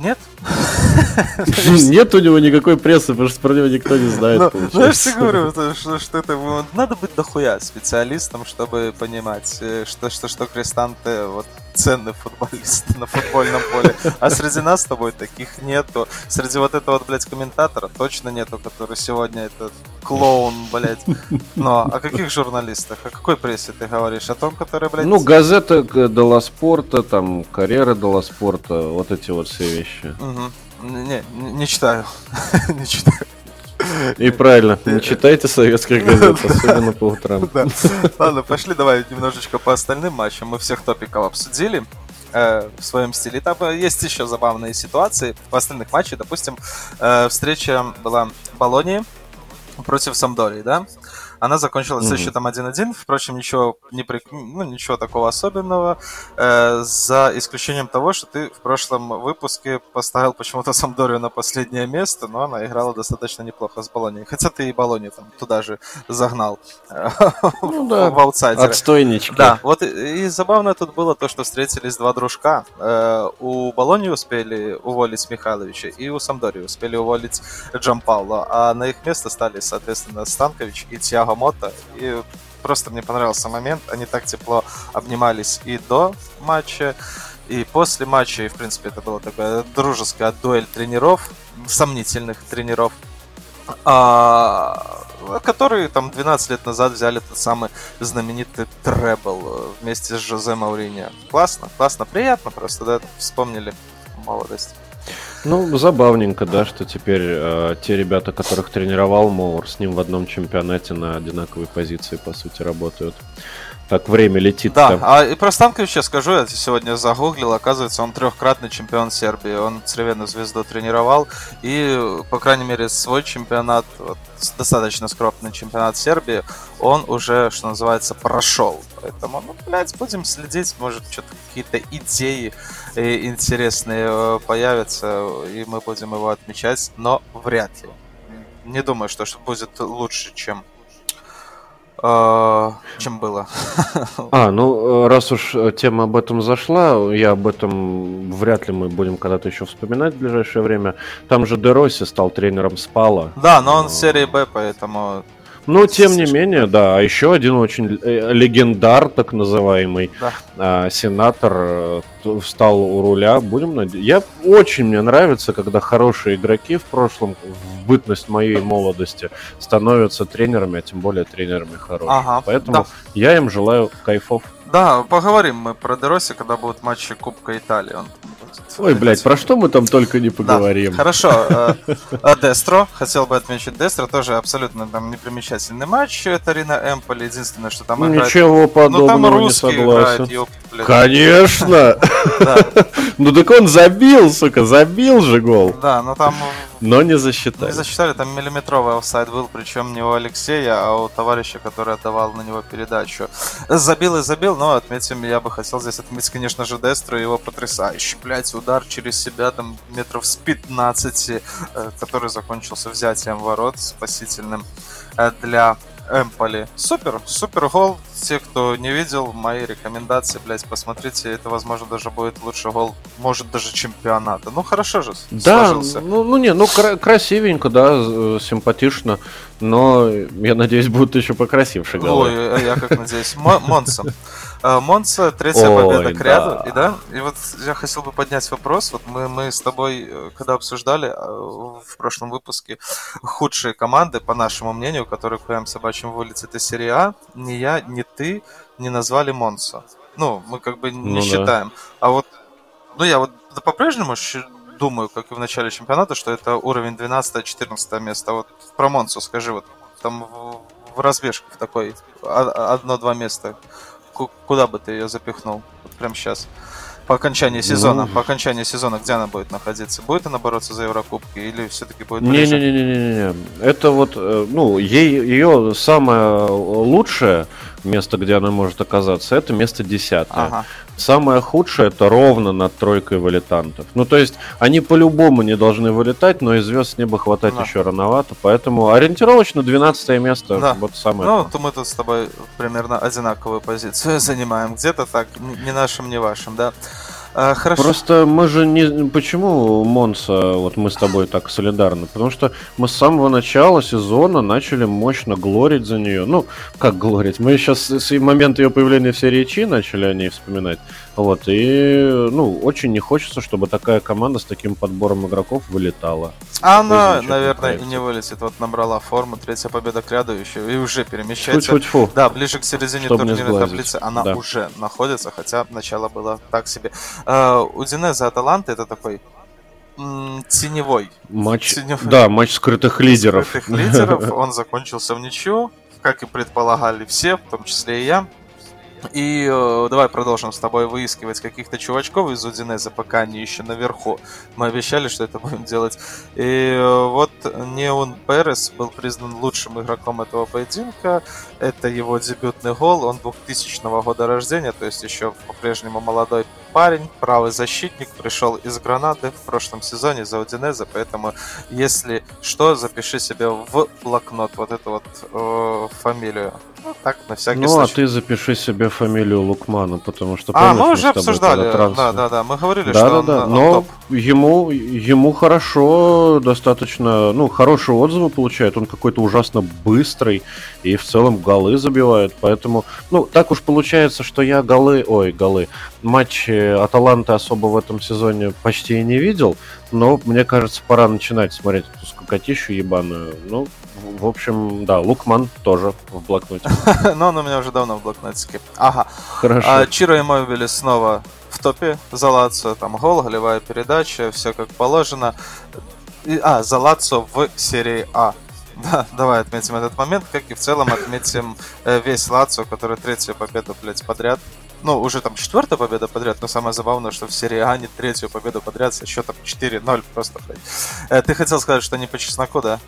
S1: Нет.
S2: Нет у него никакой прессы, потому что про него никто не знает.
S1: Ну, ну я же говорю, что, что это надо быть дохуя специалистом, чтобы понимать, э, что что что Крестанте вот ценный футболист на футбольном поле. А среди нас с тобой таких нету. Среди вот этого, вот, блядь, комментатора точно нету, который сегодня этот клоун, блядь. Но о каких журналистах? О какой прессе ты говоришь? О том, который, блядь...
S2: Ну, газета Дела Спорта, там, карьера Дела Спорта, вот эти вот все вещи.
S1: Угу. Не, не, не читаю. не читаю.
S2: И правильно, не читайте советских газет, особенно по утрам.
S1: Ладно, пошли давай немножечко по остальным матчам. Мы всех топиков обсудили э, в своем стиле. Там э, есть еще забавные ситуации в остальных матчах. Допустим, э, встреча была Болонии против Самдории, да? Она закончилась mm-hmm. счетом 1-1. Впрочем, ничего, не при... ну, ничего такого особенного. Э, за исключением того, что ты в прошлом выпуске поставил почему-то Самдорию на последнее место, но она играла достаточно неплохо с Болонией. Хотя ты и Болони там туда же загнал
S2: ну, да. в аутсайдеры. Отстойнички.
S1: Да, вот и, и забавно тут было то, что встретились два дружка. Э, у Болони успели уволить Михайловича, и у Самдории успели уволить Джампаула, а на их место стали, соответственно, Станкович и Тиаго Ямамото. И просто мне понравился момент. Они так тепло обнимались и до матча, и после матча. И, в принципе, это была такая дружеская дуэль тренеров, сомнительных тренеров. А, которые там 12 лет назад взяли тот самый знаменитый требл вместе с Жозе Мауриньо. Классно, классно, приятно просто, да, вспомнили молодость.
S2: Ну, забавненько, да, что теперь э, те ребята, которых тренировал Моур, с ним в одном чемпионате на одинаковой позиции, по сути, работают. Так время летит.
S1: Да, а и про Станковича скажу, я сегодня загуглил, оказывается, он трехкратный чемпион Сербии. Он Цервену звезду тренировал, и, по крайней мере, свой чемпионат, вот, достаточно скромный чемпионат Сербии, он уже, что называется, прошел. Поэтому, ну, блядь, будем следить, может, что-то какие-то идеи э, интересные э, появятся, и мы будем его отмечать, но вряд ли. Не думаю, что, что будет лучше, чем чем было.
S2: А, ну, раз уж тема об этом зашла, я об этом вряд ли мы будем когда-то еще вспоминать в ближайшее время. Там же Дероси стал тренером Спала.
S1: Да, но он в серии Б, поэтому
S2: но, тем не менее, да, а еще один очень э, легендар, так называемый, да. А, сенатор, э, встал у руля. Будем надеяться. Я очень мне нравится, когда хорошие игроки в прошлом, в бытность моей молодости, становятся тренерами, а тем более тренерами хорошими. Ага, Поэтому да. я им желаю кайфов.
S1: Да, поговорим мы про Дероси, когда будут матчи Кубка Италии. Он
S2: Ой, блядь, про что мы там только не поговорим.
S1: Да, хорошо. Э, э, Дестро. Хотел бы отметить Дестро. Тоже абсолютно там непримечательный матч. Это Рина Эмполи. Единственное, что там
S2: играет... Ничего подобного ну, там русский не согласен. Играет, ёп, Конечно! Ну так он забил, сука, забил же гол.
S1: Да, но там
S2: но не засчитали.
S1: Не засчитали, там миллиметровый офсайд был, причем не у Алексея, а у товарища, который отдавал на него передачу. Забил и забил, но отметим, я бы хотел здесь отметить, конечно же, Дестру его потрясающий, блядь, удар через себя, там метров с 15, э, который закончился взятием ворот спасительным э, для Эмполи. Супер, супер гол. Те, кто не видел, мои рекомендации, блять, посмотрите. Это, возможно, даже будет лучший гол, может, даже чемпионата. Ну, хорошо же
S2: Да, сложился. ну, ну не, ну, кра- красивенько, да, симпатично. Но, я надеюсь, будут еще покрасивше голы.
S1: Ой, а я как надеюсь. Монса. А, Монца, третья Ой, победа к ряду. Да. И да, и вот я хотел бы поднять вопрос. Вот мы, мы с тобой, э, когда обсуждали э, в прошлом выпуске худшие команды, по нашему мнению, которые к своим собачьим вылете, это серия А, ни я, ни ты не назвали Монца. Ну, мы как бы не ну, считаем. Да. А вот, ну я вот да, по-прежнему думаю, как и в начале чемпионата, что это уровень 12-14 место. А вот про Монцу скажи, вот там в, в разбежке в такой одно-два места куда бы ты ее запихнул? Вот прямо сейчас. По окончании сезона, ну... по окончании сезона, где она будет находиться? Будет она бороться за Еврокубки или все-таки будет ближе?
S2: Не-не-не-не-не. Это вот, э, ну, ей, ее самое лучшее место, где она может оказаться, это место десятое. Ага. Самое худшее это ровно над тройкой вылетантов. Ну, то есть, они по-любому не должны вылетать, но и звезд с неба хватать да. еще рановато. Поэтому ориентировочно 12 место да. вот самое.
S1: Ну, то мы тут с тобой примерно одинаковую позицию занимаем. Где-то так, ни нашим, ни вашим, да.
S2: А, хорошо. Просто мы же не... Почему Монса, вот мы с тобой так солидарны? Потому что мы с самого начала сезона начали мощно глорить за нее. Ну, как глорить? Мы сейчас с момента ее появления в серии Чи начали о ней вспоминать. Вот, и, ну, очень не хочется, чтобы такая команда с таким подбором игроков вылетала.
S1: А она, наверное, и не вылетит. Вот набрала форму, третья победа к ряду еще, и уже перемещается.
S2: Фу -фу -фу.
S1: Да, ближе к середине Чтобы турнирной таблицы она да. уже находится, хотя начало было так себе. Uh, Удинеза Аталанта это такой теневой.
S2: Матч, теневой. да, матч скрытых лидеров.
S1: Скрытых лидеров. Он закончился в ничью, как и предполагали все, в том числе и я. И э, давай продолжим с тобой выискивать каких-то чувачков из Удинеза, пока они еще наверху. Мы обещали, что это будем делать. И э, вот Неон Перес был признан лучшим игроком этого поединка. Это его дебютный гол. Он 2000 года рождения, то есть еще по-прежнему молодой парень, правый защитник, пришел из Гранады в прошлом сезоне за Удинеза, поэтому если что, запиши себе в блокнот вот эту вот э, фамилию. Ну, так, на всякий
S2: ну,
S1: случай.
S2: а ты запиши себе фамилию Лукмана, потому что
S1: А, мы уже обсуждали, да, да, да, мы говорили,
S2: да,
S1: что
S2: да,
S1: он,
S2: да.
S1: он
S2: но
S1: топ.
S2: ему, ему хорошо, достаточно, ну, хорошие отзывы получает, он какой-то ужасно быстрый и в целом голы забивает, поэтому, ну, так уж получается, что я голы, ой, голы, матчи Аталанты особо в этом сезоне почти и не видел, но мне кажется, пора начинать смотреть эту скукотищу ебаную. Ну, в общем, да, Лукман тоже в блокноте.
S1: Но он у меня уже давно в блокнотике. Ага.
S2: Хорошо.
S1: А Чиро и Мобили снова в топе за Лацио. Там гол, голевая передача, все как положено. И, а, за Лацио в серии А. Да, давай отметим этот момент, как и в целом отметим э, весь Лацио, который третью победу, блядь, подряд ну, уже там четвертая победа подряд, но самое забавное, что в серии А третью победу подряд со счетом 4-0 просто, блядь. Э, ты хотел сказать, что не по чесноку, да?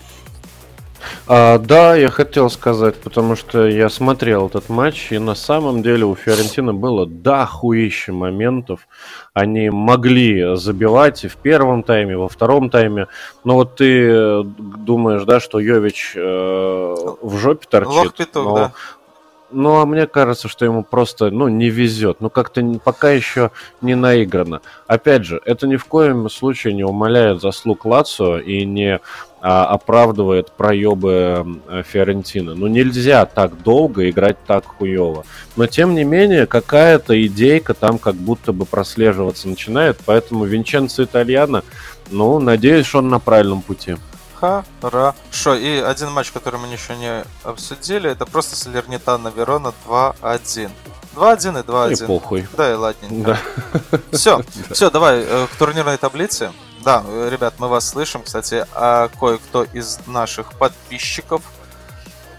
S2: А, да, я хотел сказать, потому что я смотрел этот матч, и на самом деле у Фиорентины было дохуище моментов. Они могли забивать и в первом тайме, и во втором тайме. Но вот ты думаешь, да, что Йович э, в жопе торчит.
S1: Лох петух,
S2: но
S1: да.
S2: Ну, а мне кажется, что ему просто, ну, не везет. Ну, как-то пока еще не наиграно. Опять же, это ни в коем случае не умаляет заслуг Лацио и не а, оправдывает проебы э, Фиорентины. Ну, нельзя так долго играть так хуево. Но, тем не менее, какая-то идейка там как будто бы прослеживаться начинает. Поэтому Винченцо Итальяно, ну, надеюсь, что он на правильном пути.
S1: Хорошо. И один матч, который мы еще не обсудили, это просто Салернитана Верона 2-1. 2-1 и 2-1.
S2: И похуй.
S1: Да, и ладненько. Все, все, давай э, к турнирной таблице. Да, э, ребят, мы вас слышим. Кстати, а кое-кто из наших подписчиков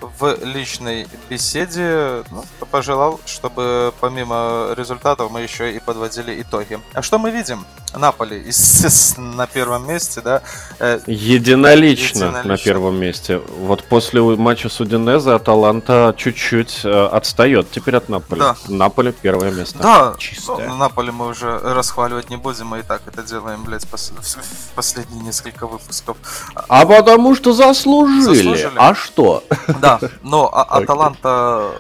S1: в личной беседе ну, пожелал, чтобы помимо результатов мы еще и подводили итоги. А что мы видим? Наполи, естественно, на первом месте, да. Э,
S2: Единолично, на
S1: Единолично.
S2: первом месте. Вот после матча с Удинезе Аталанта чуть-чуть э, отстает теперь от Наполи.
S1: Да.
S2: Наполи первое место.
S1: Да,
S2: Чистое.
S1: ну, Наполи мы уже расхваливать не будем, мы и так это делаем, блядь, пос- в последние несколько выпусков.
S2: А потому что заслужили.
S1: Заслужили.
S2: А что?
S1: Да, но а-. Аталанта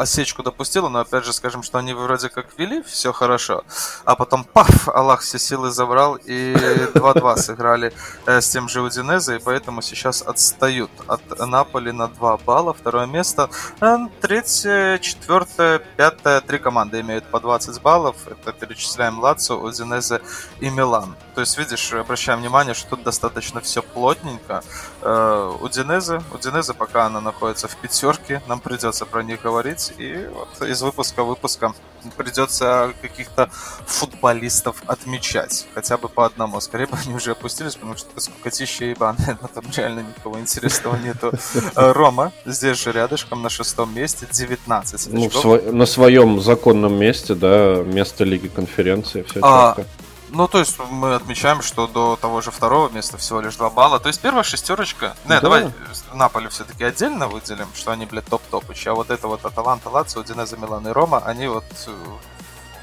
S1: осечку допустила, но опять же скажем, что они вроде как вели, все хорошо, а потом паф, Аллах все силы забрал и 2-2 сыграли э, с тем же Удинезе, и поэтому сейчас отстают от Наполи на 2 балла, второе место, Э, третье, четвертое, пятое, три команды имеют по 20 баллов, это перечисляем Лацо, Удинезе и Милан. То есть, видишь, обращаем внимание, что тут достаточно все плотненько, э, Удинезе. Удинезе, пока она находится в пятерке, нам придется про них говорить. И вот из выпуска в выпуска придется каких-то футболистов отмечать. Хотя бы по одному. Скорее бы они уже опустились, потому что это скукотища ебаная. Но там реально никого интересного нету. Э, Рома здесь же рядышком на шестом месте, 19
S2: Ну, сво- на своем законном месте, да, место Лиги конференции, все
S1: А,
S2: четко.
S1: Ну, то есть мы отмечаем, что до того же второго места всего лишь 2 балла. То есть первая шестерочка. Не,
S2: Да.
S1: давай Наполе все-таки отдельно выделим, что они, блядь, топ-топыч. А вот это вот Аталанта, Лацио, Динеза, Милан и Рома, они вот э,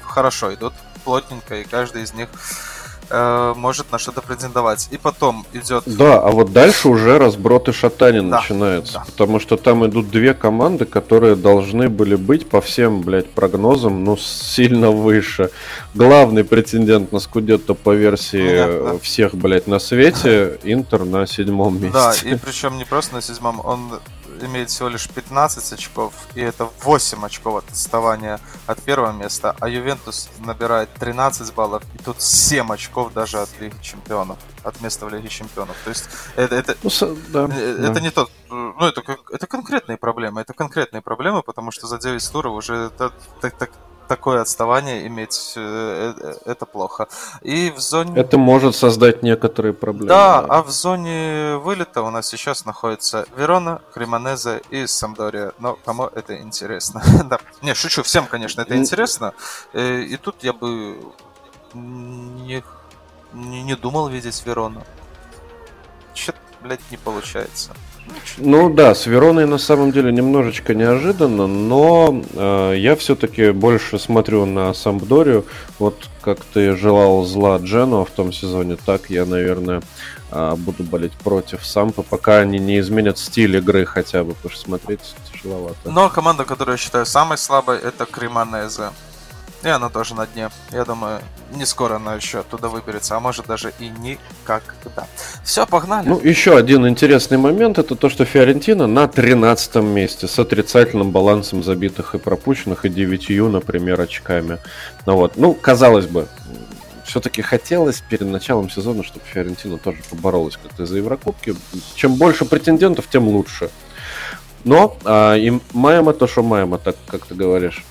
S1: хорошо идут, плотненько, и каждый из них э, может на что-то претендовать. И потом идет...
S2: Да, а вот дальше уже разброд и шатание
S1: Да,
S2: начинается.
S1: да.
S2: Потому что там идут две команды, которые должны были быть по всем, блядь, прогнозам, ну, сильно выше. Главный претендент на Скудетто по версии
S1: да.
S2: всех, блядь, на свете, Интер на седьмом месте.
S1: Да, и причем не просто на седьмом, он имеет всего лишь 15 очков, и это 8 очков от отставания от первого места, а Ювентус набирает 13 баллов, и тут 7 очков даже от Лиги Чемпионов, от места в Лиге Чемпионов. То есть это, это,
S2: Ну, да,
S1: э,
S2: да.
S1: это не тот, ну это, это конкретные проблемы, это конкретные проблемы, потому что за 9 туров уже это, так, так такое отставание иметь, э, э, это плохо. И в зоне...
S2: Это может создать некоторые проблемы.
S1: Да, да, а в зоне вылета у нас сейчас находится Верона, Кремонезе и Самдория. Но кому это интересно? да. Не, шучу, всем, конечно, это интересно. И тут я бы не, не, думал видеть Верону. Что-то, блядь, не получается.
S2: Ну да, с Вероной на самом деле немножечко неожиданно, но э, я все-таки больше смотрю на Самбдорию. Вот как ты желал зла Джену в том сезоне, так я, наверное, э, буду болеть против Сампа, пока они не изменят стиль игры хотя бы, потому что смотреть тяжеловато.
S1: Но команда, которую я считаю самой слабой, это Кремонезе. И она тоже на дне. Я думаю, не скоро она еще оттуда выберется, а может даже и никогда. Все, погнали.
S2: Ну, еще один интересный момент, это то, что Фиорентина на 13 месте с отрицательным балансом забитых и пропущенных, и 9, например, очками. Ну вот, ну, казалось бы, все-таки хотелось перед началом сезона, чтобы Фиорентина тоже поборолась как-то за Еврокубки. Чем больше претендентов, тем лучше. Но а, и маемо то, что маемо, так как ты говоришь.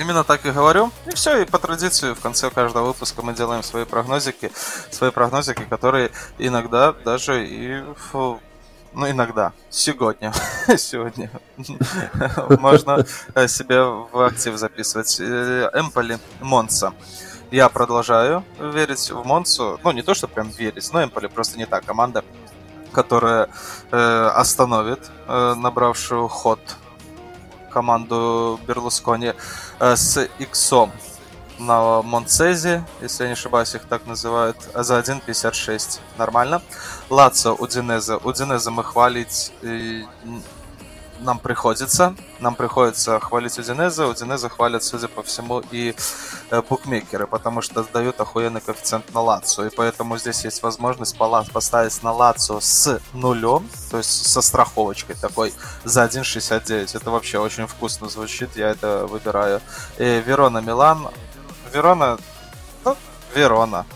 S1: Именно так и говорю. И все, и по традиции в конце каждого выпуска мы делаем свои прогнозики. Свои прогнозики, которые иногда даже и ну, иногда. Сегодня. Сегодня. Можно э, себе в актив записывать. Э, Эмполи, Монса. Я продолжаю верить в Монсу. Ну, не то, что прям верить, но Эмполи просто не та команда, которая э, остановит э, набравшую ход команду Берлускони э, с Иксом на Монцезе, если я не ошибаюсь, их так называют, за 1.56. Нормально. Лацо, Удинеза. Удинеза мы хвалить нам приходится. Нам приходится хвалить Удинеза. Удинеза хвалят, судя по всему, и э, букмекеры, потому что дают охуенный коэффициент на Лацу. И поэтому здесь есть возможность поставить на Лацу с нулем, то есть со страховочкой такой за 1.69. Это вообще очень вкусно звучит, я это выбираю. И Верона Милан. Верона, ну, Верона.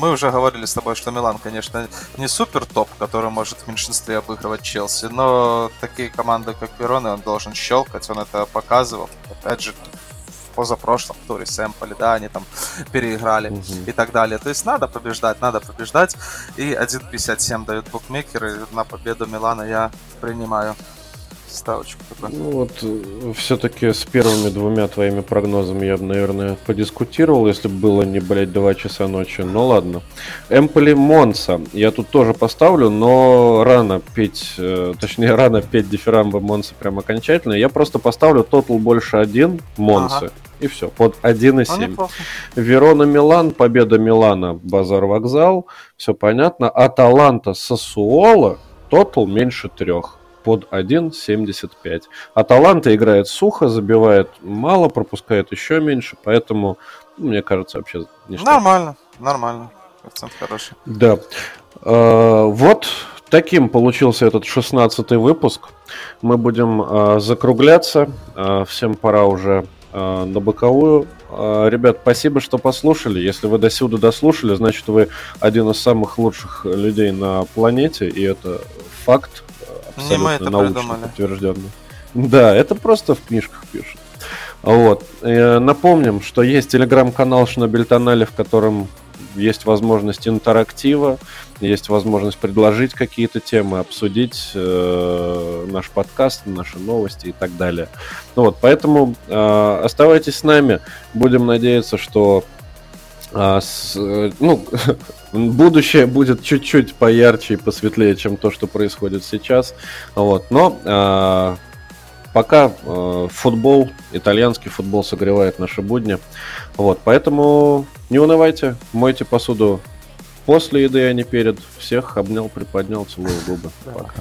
S1: Мы уже говорили с тобой, что Милан, конечно, не супер топ, который может в меньшинстве обыгрывать Челси, но такие команды, как Верона, он должен щелкать, он это показывал. Опять же, в позапрошлом туре с Эмполи, да, они там переиграли угу. и так далее. То есть надо побеждать, надо побеждать. И 1.57 дают букмекеры на победу Милана я принимаю ставочку
S2: такой. Ну вот, э, все-таки с первыми двумя твоими прогнозами я бы, наверное, подискутировал, если бы было не, блядь, 2 часа ночи. Ну ладно. Эмполи Монса. Я тут тоже поставлю, но рано петь, э, точнее, рано петь дифирамбы Монса прям окончательно. Я просто поставлю тотал больше один Монсы. Ага. И все, под 1,7. Ну, Верона Милан, победа Милана, Базар Вокзал, все понятно. Аталанта Сосуола, тотал меньше трех под 1.75. Аталанта играет сухо, забивает мало, пропускает еще меньше, поэтому, ну, мне кажется, вообще
S1: ништяк. Нормально, нормально. Коэффициент хороший.
S2: Да. Э, вот таким получился этот 16 выпуск. Мы будем э, закругляться. Э, всем пора уже э, на боковую. Э, ребят, спасибо, что послушали. Если вы до сюда дослушали, значит вы один из самых лучших людей на планете, и это факт абсолютно Не мы это научно придумали. подтвержденно. Да, это просто в книжках пишут. Вот. И напомним, что есть телеграм-канал Шнобель Тоннели, в котором есть возможность интерактива, есть возможность предложить какие-то темы, обсудить э, наш подкаст, наши новости и так далее. Ну вот, поэтому э, оставайтесь с нами. Будем надеяться, что а, с, э, ну, будущее будет чуть-чуть поярче и посветлее, чем то, что происходит сейчас. Вот. Но а, пока а, футбол, итальянский футбол согревает наши будни. Вот. Поэтому не унывайте, мойте посуду после еды, а не перед. Всех обнял, приподнял, целую губы. Пока.